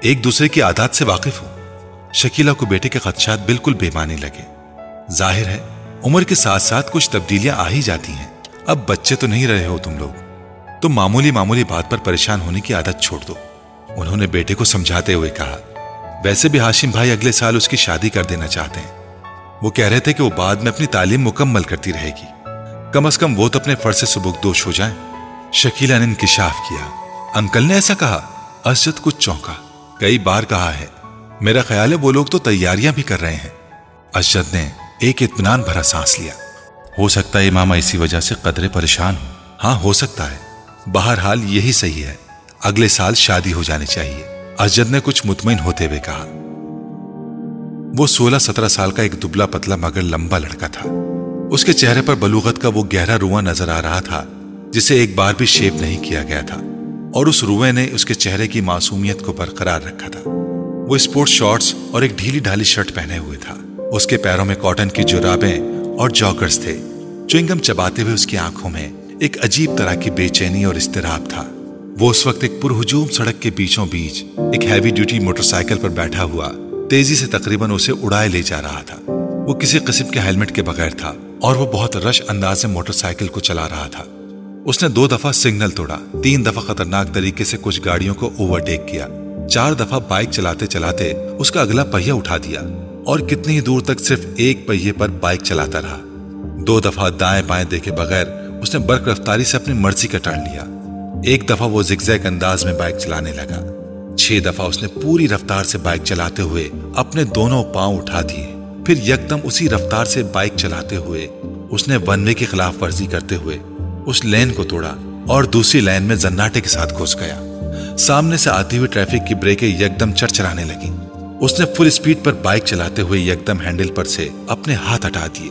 B: ایک دوسرے کی عادات سے واقف ہو۔ شکیلا کو بیٹے کے خدشات بالکل بے معنی لگے۔ ظاہر ہے، عمر کے ساتھ ساتھ کچھ تبدیلیاں آ ہی جاتی ہیں۔ اب بچے تو نہیں رہے ہو تم لوگ۔ تم معمولی معمولی بات پر پریشان ہونے کی عادت چھوڑ دو۔ انہوں نے بیٹے کو سمجھاتے ہوئے کہا، ویسے بھی ہاشم بھائی اگلے سال اس کی شادی کر دینا چاہتے ہیں۔ وہ کہہ رہے تھے کہ وہ بعد میں اپنی تعلیم مکمل کرتی رہے گی۔ کم از کم وہ تو اپنے فرض سے سبک دوش ہو جائیں۔ شکیلا نے انکشاف کیا۔ انکل نے ایسا کہا اسجد کچھ چونکا۔ کئی بار کہا ہے، میرا خیال ہے وہ لوگ تو تیاریاں بھی کر رہے ہیں۔ اسجد نے ایک اطمینان بھرا سانس لیا۔ ہو سکتا ہے امامہ اسی وجہ سے قدرے پریشان ہو ہاں ہو سکتا ہے۔ بہرحال یہی صحیح ہے۔ اگلے سال شادی ہو جانی چاہیے۔ اسجد نے کچھ مطمئن ہوتے ہوئے کہا۔ وہ سولہ سترہ سال کا ایک دبلا پتلا مگر لمبا لڑکا تھا۔ اس کے چہرے پر بلوغت کا وہ گہرا رواں نظر آ رہا تھا۔ جسے ایک بار بھی شیپ نہیں کیا گیا تھا، اور اس روئے نے اس کے چہرے کی معصومیت کو برقرار رکھا تھا۔ وہ اسپورٹ شارٹس اور ایک ڈھیلی ڈھالی شرٹ پہنے ہوئے تھا۔ اس کے پیروں میں کاٹن کی جرابیں اور جاکرز تھے۔ چوئنگم چباتے ہوئے اس کی آنکھوں میں ایک عجیب طرح کی بے چینی اور استراب تھا۔ وہ اس وقت ایک پرہجوم سڑک کے بیچوں بیچ ایک ہیوی ڈیوٹی موٹر سائیکل پر بیٹھا ہوا تیزی سے تقریباً اسے اڑائے لے جا رہا تھا۔ وہ کسی قسم کے ہیلمٹ کے بغیر تھا اور وہ بہت رش انداز سے موٹر سائیکل کو چلا رہا تھا۔ اس نے دو دفعہ سگنل توڑا۔ تین دفعہ خطرناک طریقے سے کچھ گاڑیوں کو اوور ٹیک کیا۔ چار دفعہ بائک چلاتے چلاتے اس کا اگلا پہیا اٹھا دیا۔ اور کتنی ہی دور تک صرف ایک پہیے پر بائک چلاتا رہا۔ دو دفعہ دائیں بائیں دیکھے بغیر اس نے برق رفتاری سے اپنی مرضی کا ٹرن لیا۔ ایک دفعہ وہ زگزیک انداز میں بائک چلانے لگا۔ چھ دفعہ اس نے پوری رفتار سے بائک چلاتے ہوئے اپنے دونوں پاؤں اٹھا دیے۔ پھر یکدم اسی رفتار سے بائک چلاتے ہوئے اس نے ون وے کی خلاف ورزی کرتے ہوئے اس لین کو توڑا اور دوسری لین میں زناٹے کے ساتھ گھس گیا۔ سامنے سے آتی ہوئی ٹریفک کی بریکیں یکدم چرچرانے لگی اس نے فل سپیڈ پر بائک چلاتے ہوئے یکدم ہینڈل پر سے اپنے ہاتھ ہٹا دیے۔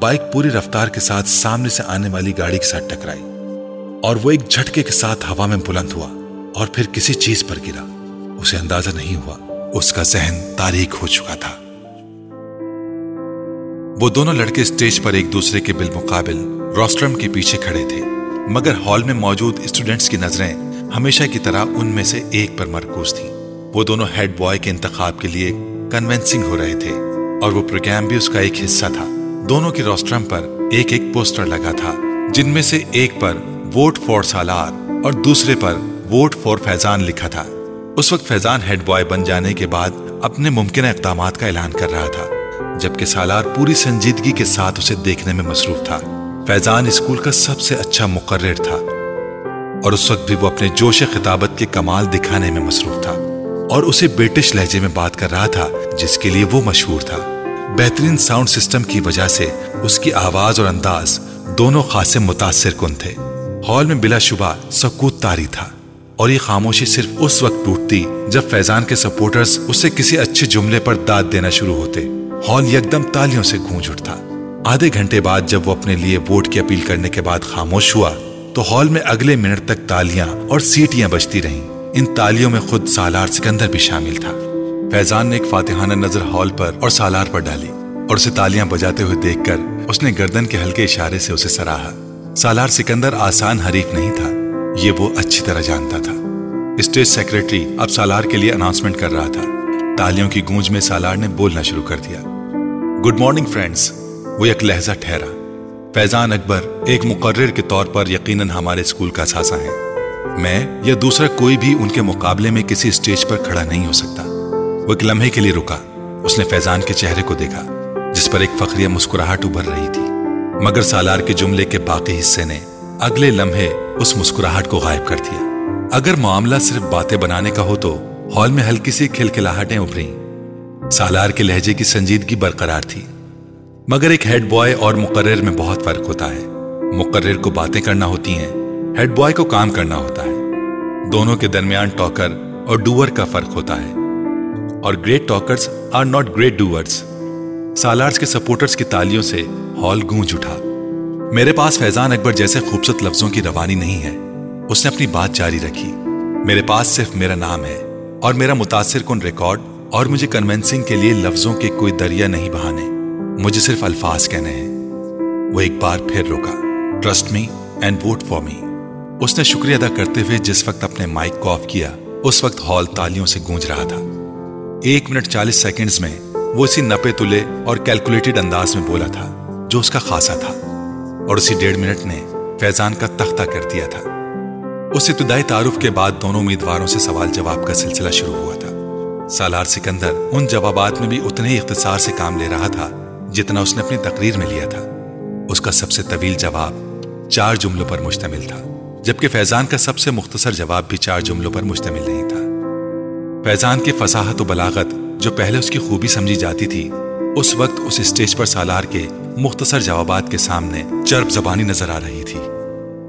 B: بائک پوری رفتار کے ساتھ سامنے سے آنے والی گاڑی کے ساتھ ٹکرائی اور وہ ایک جھٹکے کے ساتھ ہوا میں بلند ہوا اور پھر کسی چیز پر گرا۔ اسے اندازہ نہیں ہوا، اس کا ذہن تاریخ ہو چکا تھا۔ وہ دونوں لڑکے اسٹیج پر ایک دوسرے کے بالمقابل روسٹرم کے پیچھے کھڑے تھے۔ مگر ہال میں موجود اسٹوڈنٹس کی نظریں ہمیشہ کی طرح ان میں سے ایک پر مرکوز تھی وہ دونوں ہیڈ بوائے کے انتخاب کے لیے کنونسنگ ہو رہے تھے اور وہ پروگرام بھی اس کا ایک حصہ تھا۔ دونوں کی روسٹرم پر ایک ایک پوسٹر لگا تھا، جن میں سے ایک پر ووٹ فور سالار اور دوسرے پر ووٹ فور فیضان لکھا تھا۔ اس وقت فیضان ہیڈ بوائے بن جانے کے بعد اپنے ممکنہ اقدامات کا اعلان کر رہا تھا۔ جبکہ سالار پوری سنجیدگی کے ساتھ اسے دیکھنے میں مصروف تھا۔ فیضان اسکول کا سب سے اچھا مقرر تھا۔ اور اس وقت بھی وہ اپنے جوش خطابت کے کمال دکھانے میں مصروف تھا۔ اور اسے برٹش لہجے میں بات کر رہا تھا، جس کے لیے وہ مشہور تھا۔ بہترین ساؤنڈ سسٹم کی وجہ سے اس کی آواز اور انداز دونوں خاصے متاثر کن تھے۔ ہال میں بلا شبہ سکوت تاری تھا۔ اور یہ خاموشی صرف اس وقت ٹوٹتی جب فیضان کے سپورٹرز اسے کسی اچھے جملے پر داد دینا شروع ہوتے۔ ہال یکدم تالیوں سے گونج اٹھتا۔ آدھے گھنٹے بعد جب وہ اپنے لیے ووٹ کی اپیل کرنے کے بعد خاموش ہوا، تو ہال میں اگلے منٹ تک تالیاں اور سیٹیاں بجتی رہیں۔ ان تالیوں میں خود سالار سکندر بھی شامل تھا۔ فیضان نے ایک فاتحانہ نظر ہال پر اور سالار پر ڈالی اور اسے تالیاں بجاتے ہوئے دیکھ کر اس نے گردن کے ہلکے اشارے سے اسے سراہا۔ سالار سکندر آسان حریف نہیں تھا، یہ وہ اچھی طرح جانتا تھا۔ اسٹیج سیکرٹری اب سالار کے لیے اناؤنسمنٹ کر رہا تھا۔ تالیوں کی گونج میں سالار نے بولنا شروع کر دیا۔ گڈ مارننگ فرینڈز وہ ایک لہجہ ٹھہرا۔ فیضان اکبر ایک مقرر کے طور پر یقیناً ہمارے اسکول کا اثاثہ ہے میں یا دوسرا کوئی بھی ان کے مقابلے میں کسی اسٹیج پر کھڑا نہیں ہو سکتا۔ وہ ایک لمحے کے لیے رکا۔ اس نے فیضان کے چہرے کو دیکھا، جس پر ایک فخریہ مسکراہٹ ابھر رہی تھی۔ مگر سالار کے جملے کے باقی حصے نے اگلے لمحے اس مسکراہٹ کو غائب کر دیا۔ اگر معاملہ صرف باتیں بنانے کا ہو تو ہال میں ہلکی سی کھلکھلاہٹیں ابھری سالار کے لہجے کی سنجیدگی برقرار تھی۔ مگر ایک ہیڈ بوائے اور مقرر میں بہت فرق ہوتا ہے۔ مقرر کو باتیں کرنا ہوتی ہیں، ہیڈ بوائے کو کام کرنا ہوتا ہے۔ دونوں کے درمیان ٹاکر اور ڈوور کا فرق ہوتا ہے۔ اور great talkers are not great doers. سالارز کے سپورٹرز کی تالیوں سے ہال گونج اٹھا۔ میرے پاس فیضان اکبر جیسے خوبصورت لفظوں کی روانی نہیں ہے۔ اس نے اپنی بات جاری رکھی۔ میرے پاس صرف میرا نام ہے اور میرا متاثر کن ریکارڈ اور مجھے کنونسنگ کے لیے لفظوں کے کوئی دریا نہیں بہانے۔ مجھے صرف الفاظ کہنے ہیں۔ وہ ایک بار پھر روکا۔ Trust me and vote for me اس نے شکریہ ادا کرتے ہوئے جس وقت اپنے مائک کو آف کیا، اس وقت ہال تالیوں سے گونج رہا تھا۔ ایک منٹ چالیس سیکنڈز میں وہ اسی نپے تلے اور کیلکولیٹڈ انداز میں بولا تھا، جو اس کا خاصا تھا۔ اور اسی ڈیڑھ منٹ نے فیضان کا تختہ کر دیا تھا۔ اس ابتدائی تعارف کے بعد دونوں امیدواروں سے سوال جواب کا سلسلہ شروع ہوا تھا۔ سالار سکندر ان جوابات میں بھی اتنے ہی اختصار سے کام لے رہا تھا جتنا اس نے اپنی تقریر میں لیا تھا۔ اس کا سب سے طویل جواب چار جملوں پر مشتمل تھا، جبکہ فیضان کا سب سے مختصر جواب بھی چار جملوں پر مشتمل نہیں تھا۔ فیضان کی فصاحت و بلاغت جو پہلے اس کی خوبی سمجھی جاتی تھی، اس وقت اس اسٹیج پر سالار کے مختصر جوابات کے سامنے چرب زبانی نظر آ رہی تھی۔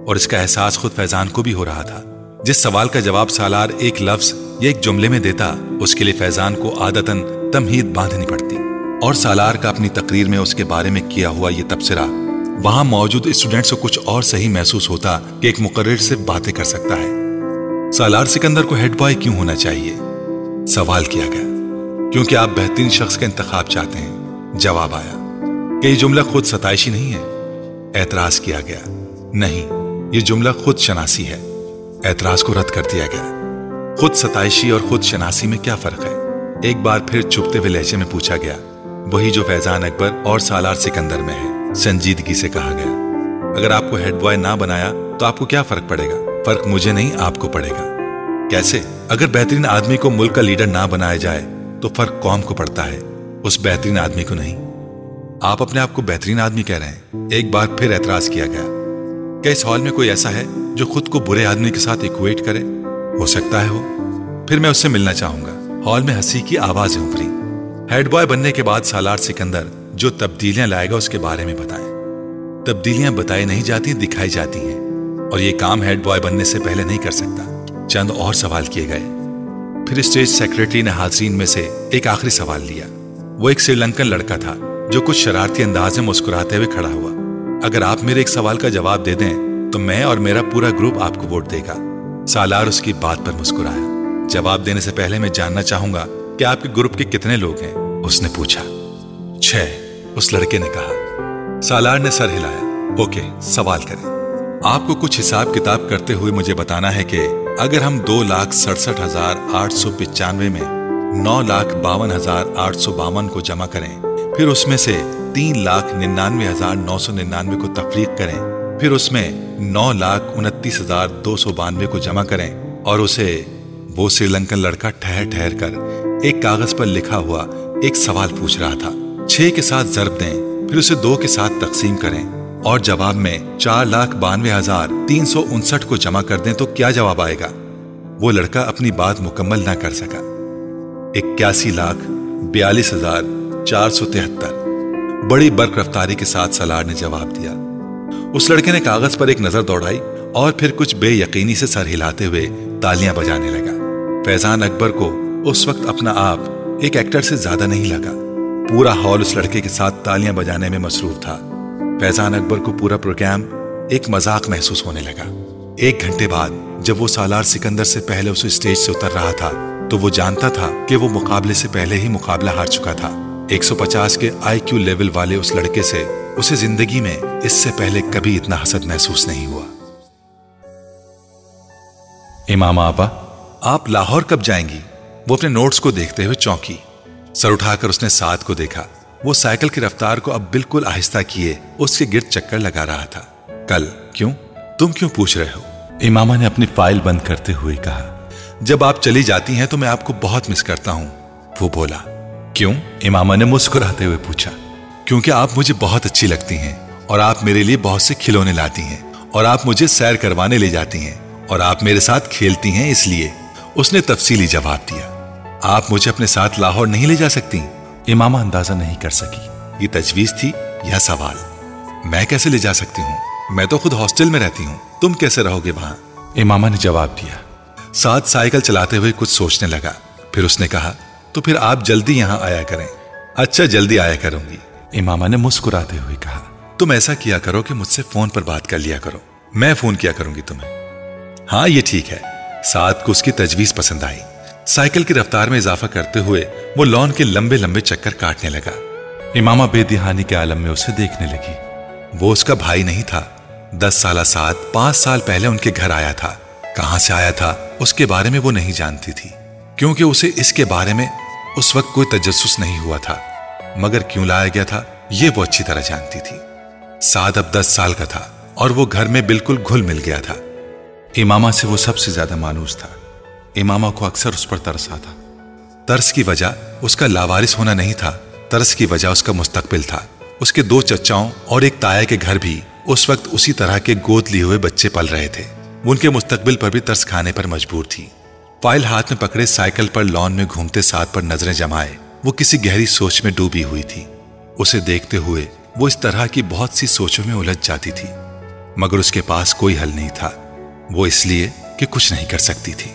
B: اور اس کا احساس خود فیضان کو بھی ہو رہا تھا، جس سوال کا جواب سالار ایک لفظ یا ایک جملے میں دیتا، اس کے لیے فیضان کو عادتاً تمہید باندھنی پڑتی۔ اور سالار کا اپنی تقریر میں اس کے بارے میں کیا ہوا یہ تبصرہ، وہاں موجود اسٹوڈنٹس کو کچھ اور صحیح محسوس ہوتا کہ ایک مقرر سے باتیں کر سکتا ہے۔ سالار سکندر کو ہیڈ بوائے کیوں ہونا چاہیے؟ سوال کیا گیا۔ کیونکہ آپ بہترین شخص کا انتخاب چاہتے ہیں۔ جواب آیا۔ کہ یہ جملہ خود ستائشی نہیں ہے۔ اعتراض کیا گیا۔ نہیں، یہ جملہ خود شناسی ہے۔ اعتراض کو رد کر دیا گیا۔ خود ستائشی اور خود شناسی میں کیا فرق ہے؟ ایک بار پھر چھپتے ہوئے لہجے میں پوچھا گیا، وہی جو فیضان اکبر اور سالار سکندر میں ہے، سنجیدگی سے کہا گیا۔ اگر آپ کو ہیڈ بوائے نہ بنایا، تو آپ کو کیا فرق پڑے گا؟ فرق مجھے نہیں، آپ کو پڑے گا۔ کیسے؟ اگر بہترین آدمی کو ملک کا لیڈر نہ بنایا جائے، تو فرق قوم کو پڑتا ہے، اس بہترین آدمی کو نہیں۔ آپ اپنے آپ کو بہترین آدمی کہہ رہے ہیں۔ ایک بار پھر اعتراض کیا گیا۔ کہ اس ہال میں کوئی ایسا ہے جو خود کو برے آدمی کے ساتھ اکویٹ کرے؟ ہو سکتا ہے ہو۔ پھر میں اس سے ملنا چاہوں گا۔ ہال میں ہنسی کی آوازیں ابری ہیڈ بوائے بننے کے بعد سالار سکندر جو تبدیلیاں لائے گا اس کے بارے میں بتائیں تبدیلیاں بتائی نہیں جاتی، دکھائی جاتی ہیں۔ اور یہ کام ہیڈ بوائے بننے سے پہلے نہیں کر سکتا۔ چند اور سوال کیے گئے۔ پھر اسٹیج سیکرٹری نے حاضرین میں سے ایک آخری سوال لیا۔ وہ ایک سری لنکن لڑکا تھا جو کچھ شرارتی انداز میں مسکراتے ہوئے کھڑا ہوا۔ اگر آپ میرے ایک سوال کا جواب دے دیں تو میں اور میرا پورا گروپ آپ کو ووٹ دے گا۔ سالار اس کی بات پر مسکرایا۔ جواب دینے سے پہلے میں جاننا چاہوں گا کہ آپ کے گروپ کے کتنے لوگ ہیں۔ اس نے پوچھا۔ چھ۔ اس لڑکے نے کہا۔ سالار نے سر ہلایا۔ اوکے، سوال کریں۔ آپ کو کچھ حساب کتاب کرتے ہوئے مجھے بتانا ہے کہ اگر ہم دو لاکھ سڑسٹھ ہزار آٹھ سو پچانوے میں نو لاکھ باون ہزار آٹھ سو باون کو جمع کریں، پھر اس میں سے تین لاکھ ننانوے ہزار نو سو ننانوے کو تفریق کریں پھر اس میں نو لاکھ انتیس ہزار دو سو بانوے کو جمع کریں اور اسے وہ سری لنکن لڑکا ٹھہر ٹھہر کر ایک کاغذ پر لکھا ہوا ایک سوال پوچھ رہا تھا۔ چھ کے ساتھ ضرب دیں، پھر اسے دو کے ساتھ تقسیم کریں۔ اور جواب میں چار لاکھ بانوے ہزار تین سو انسٹھ کو جمع کر دیں تو کیا جواب آئے گا؟ وہ لڑکا اپنی بات مکمل نہ کر سکا۔ اکیاسی لاکھ بیالیس ہزار چار سو تہتر۔ بڑی برق رفتاری کے ساتھ سلار نے جواب دیا۔ اس لڑکے نے کاغذ پر ایک نظر دوڑائی اور پھر کچھ بے یقینی سے سر ہلاتے ہوئے تالیاں بجانے لگا۔ فیضان اکبر کو اس وقت اپنا آپ ایک ایکٹر سے زیادہ نہیں لگا۔ پورا ہال اس لڑکے کے ساتھ تالیاں بجانے میں مصروف تھا۔ فیضان اکبر کو پورا پروگرام ایک مذاق محسوس ہونے لگا۔ ایک گھنٹے بعد جب وہ سالار سکندر سے پہلے اس اسٹیج سے اتر رہا تھا تو وہ جانتا تھا کہ وہ مقابلے سے پہلے ہی مقابلہ ہار چکا تھا۔ ایک سو پچاس کے آئی کیو لیول والے اس لڑکے سے اسے زندگی میں اس سے پہلے کبھی اتنا حسد محسوس نہیں ہوا۔ امام آبا، آپ لاہور کب جائیں گی؟ وہ اپنے نوٹس کو دیکھتے ہوئے چونکی۔ سر اٹھا کر اس نے ساتھ کو دیکھا۔ وہ سائیکل کی رفتار کو اب بالکل آہستہ کیے، اس کے گرد چکر لگا رہا تھا۔ کل، کیوں؟ تم کیوں پوچھ رہے ہو؟ اماما نے اپنی فائل بند کرتے ہوئے کہا۔ جب آپ چلی جاتی ہیں تو میں آپ کو بہت مس کرتا ہوں۔ وہ بولا کیوں؟ اماما نے مسکراتے ہوئے پوچھا، کیونکہ آپ مجھے بہت اچھی لگتی ہیں اور آپ میرے لیے بہت سے کھلونے لاتی ہیں اور آپ مجھے سیر کروانے لے جاتی ہیں اور آپ میرے ساتھ کھیلتی ہیں اس لیے۔ اس نے تفصیلی جواب دیا، آپ مجھے اپنے ساتھ لاہور نہیں لے جا سکتی۔ امامہ اندازہ نہیں کر سکی۔ یہ تجویز تھی یا سوال؟ میں کیسے لے جا سکتی ہوں؟ میں تو خود ہاسٹل میں رہتی ہوں۔ تم کیسے رہو گے وہاں؟ امامہ نے جواب دیا۔ ساتھ سائیکل چلاتے ہوئے کچھ سوچنے لگا، پھر اس نے کہا تو پھر آپ جلدی یہاں آیا کریں۔ اچھا جلدی آیا کروں گی۔ امامہ نے مسکراتے ہوئے کہا تم ایسا کیا کرو کہ مجھ سے فون پر بات کر لیا کرو۔ میں فون کیا کروں گی تمہیں۔ ہاں یہ ٹھیک ہے۔ ساتھ کو اس کی تجویز پسند آئی۔ سائیکل کی رفتار میں اضافہ کرتے ہوئے وہ لون کے لمبے لمبے چکر کاٹنے لگا۔ امامہ بے دہانی کے عالم میں اسے دیکھنے لگی۔ وہ اس کا بھائی نہیں تھا۔ دس سالہ ساتھ پانچ سال پہلے ان کے گھر آیا تھا۔ کہاں سے آیا تھا اس کے بارے میں وہ نہیں جانتی تھی۔ کیونکہ اسے اس کے بارے میں اس وقت کوئی تجسس نہیں ہوا تھا، مگر کیوں لایا گیا تھا، یہ وہ اچھی طرح جانتی تھی۔ سعد اب دس سال کا تھا اور وہ گھر میں بالکل گھل مل گیا تھا۔ امامہ سے وہ سب سے زیادہ مانوس تھا۔ امامہ کو اکثر اس پر ترس آتا۔ ترس کی وجہ اس کا لاوارث ہونا نہیں تھا، ترس کی وجہ اس کا مستقبل تھا۔ اس کے دو چچاؤں اور ایک تایا کے گھر بھی اس وقت اسی طرح کے گود لیے ہوئے بچے پل رہے تھے۔ ان کے مستقبل پر بھی ترس کھانے پر مجبور تھی فائل ہاتھ میں پکڑے سائیکل پر لان میں گھومتے ساتھ پر نظریں جمائے۔ وہ کسی گہری سوچ میں ڈوبی ہوئی تھی۔ اسے دیکھتے ہوئے وہ اس طرح کی بہت سی سوچوں میں الجھ جاتی تھی۔ مگر اس کے پاس کوئی حل نہیں تھا۔ وہ اس لیے کہ کچھ نہیں کر سکتی تھی۔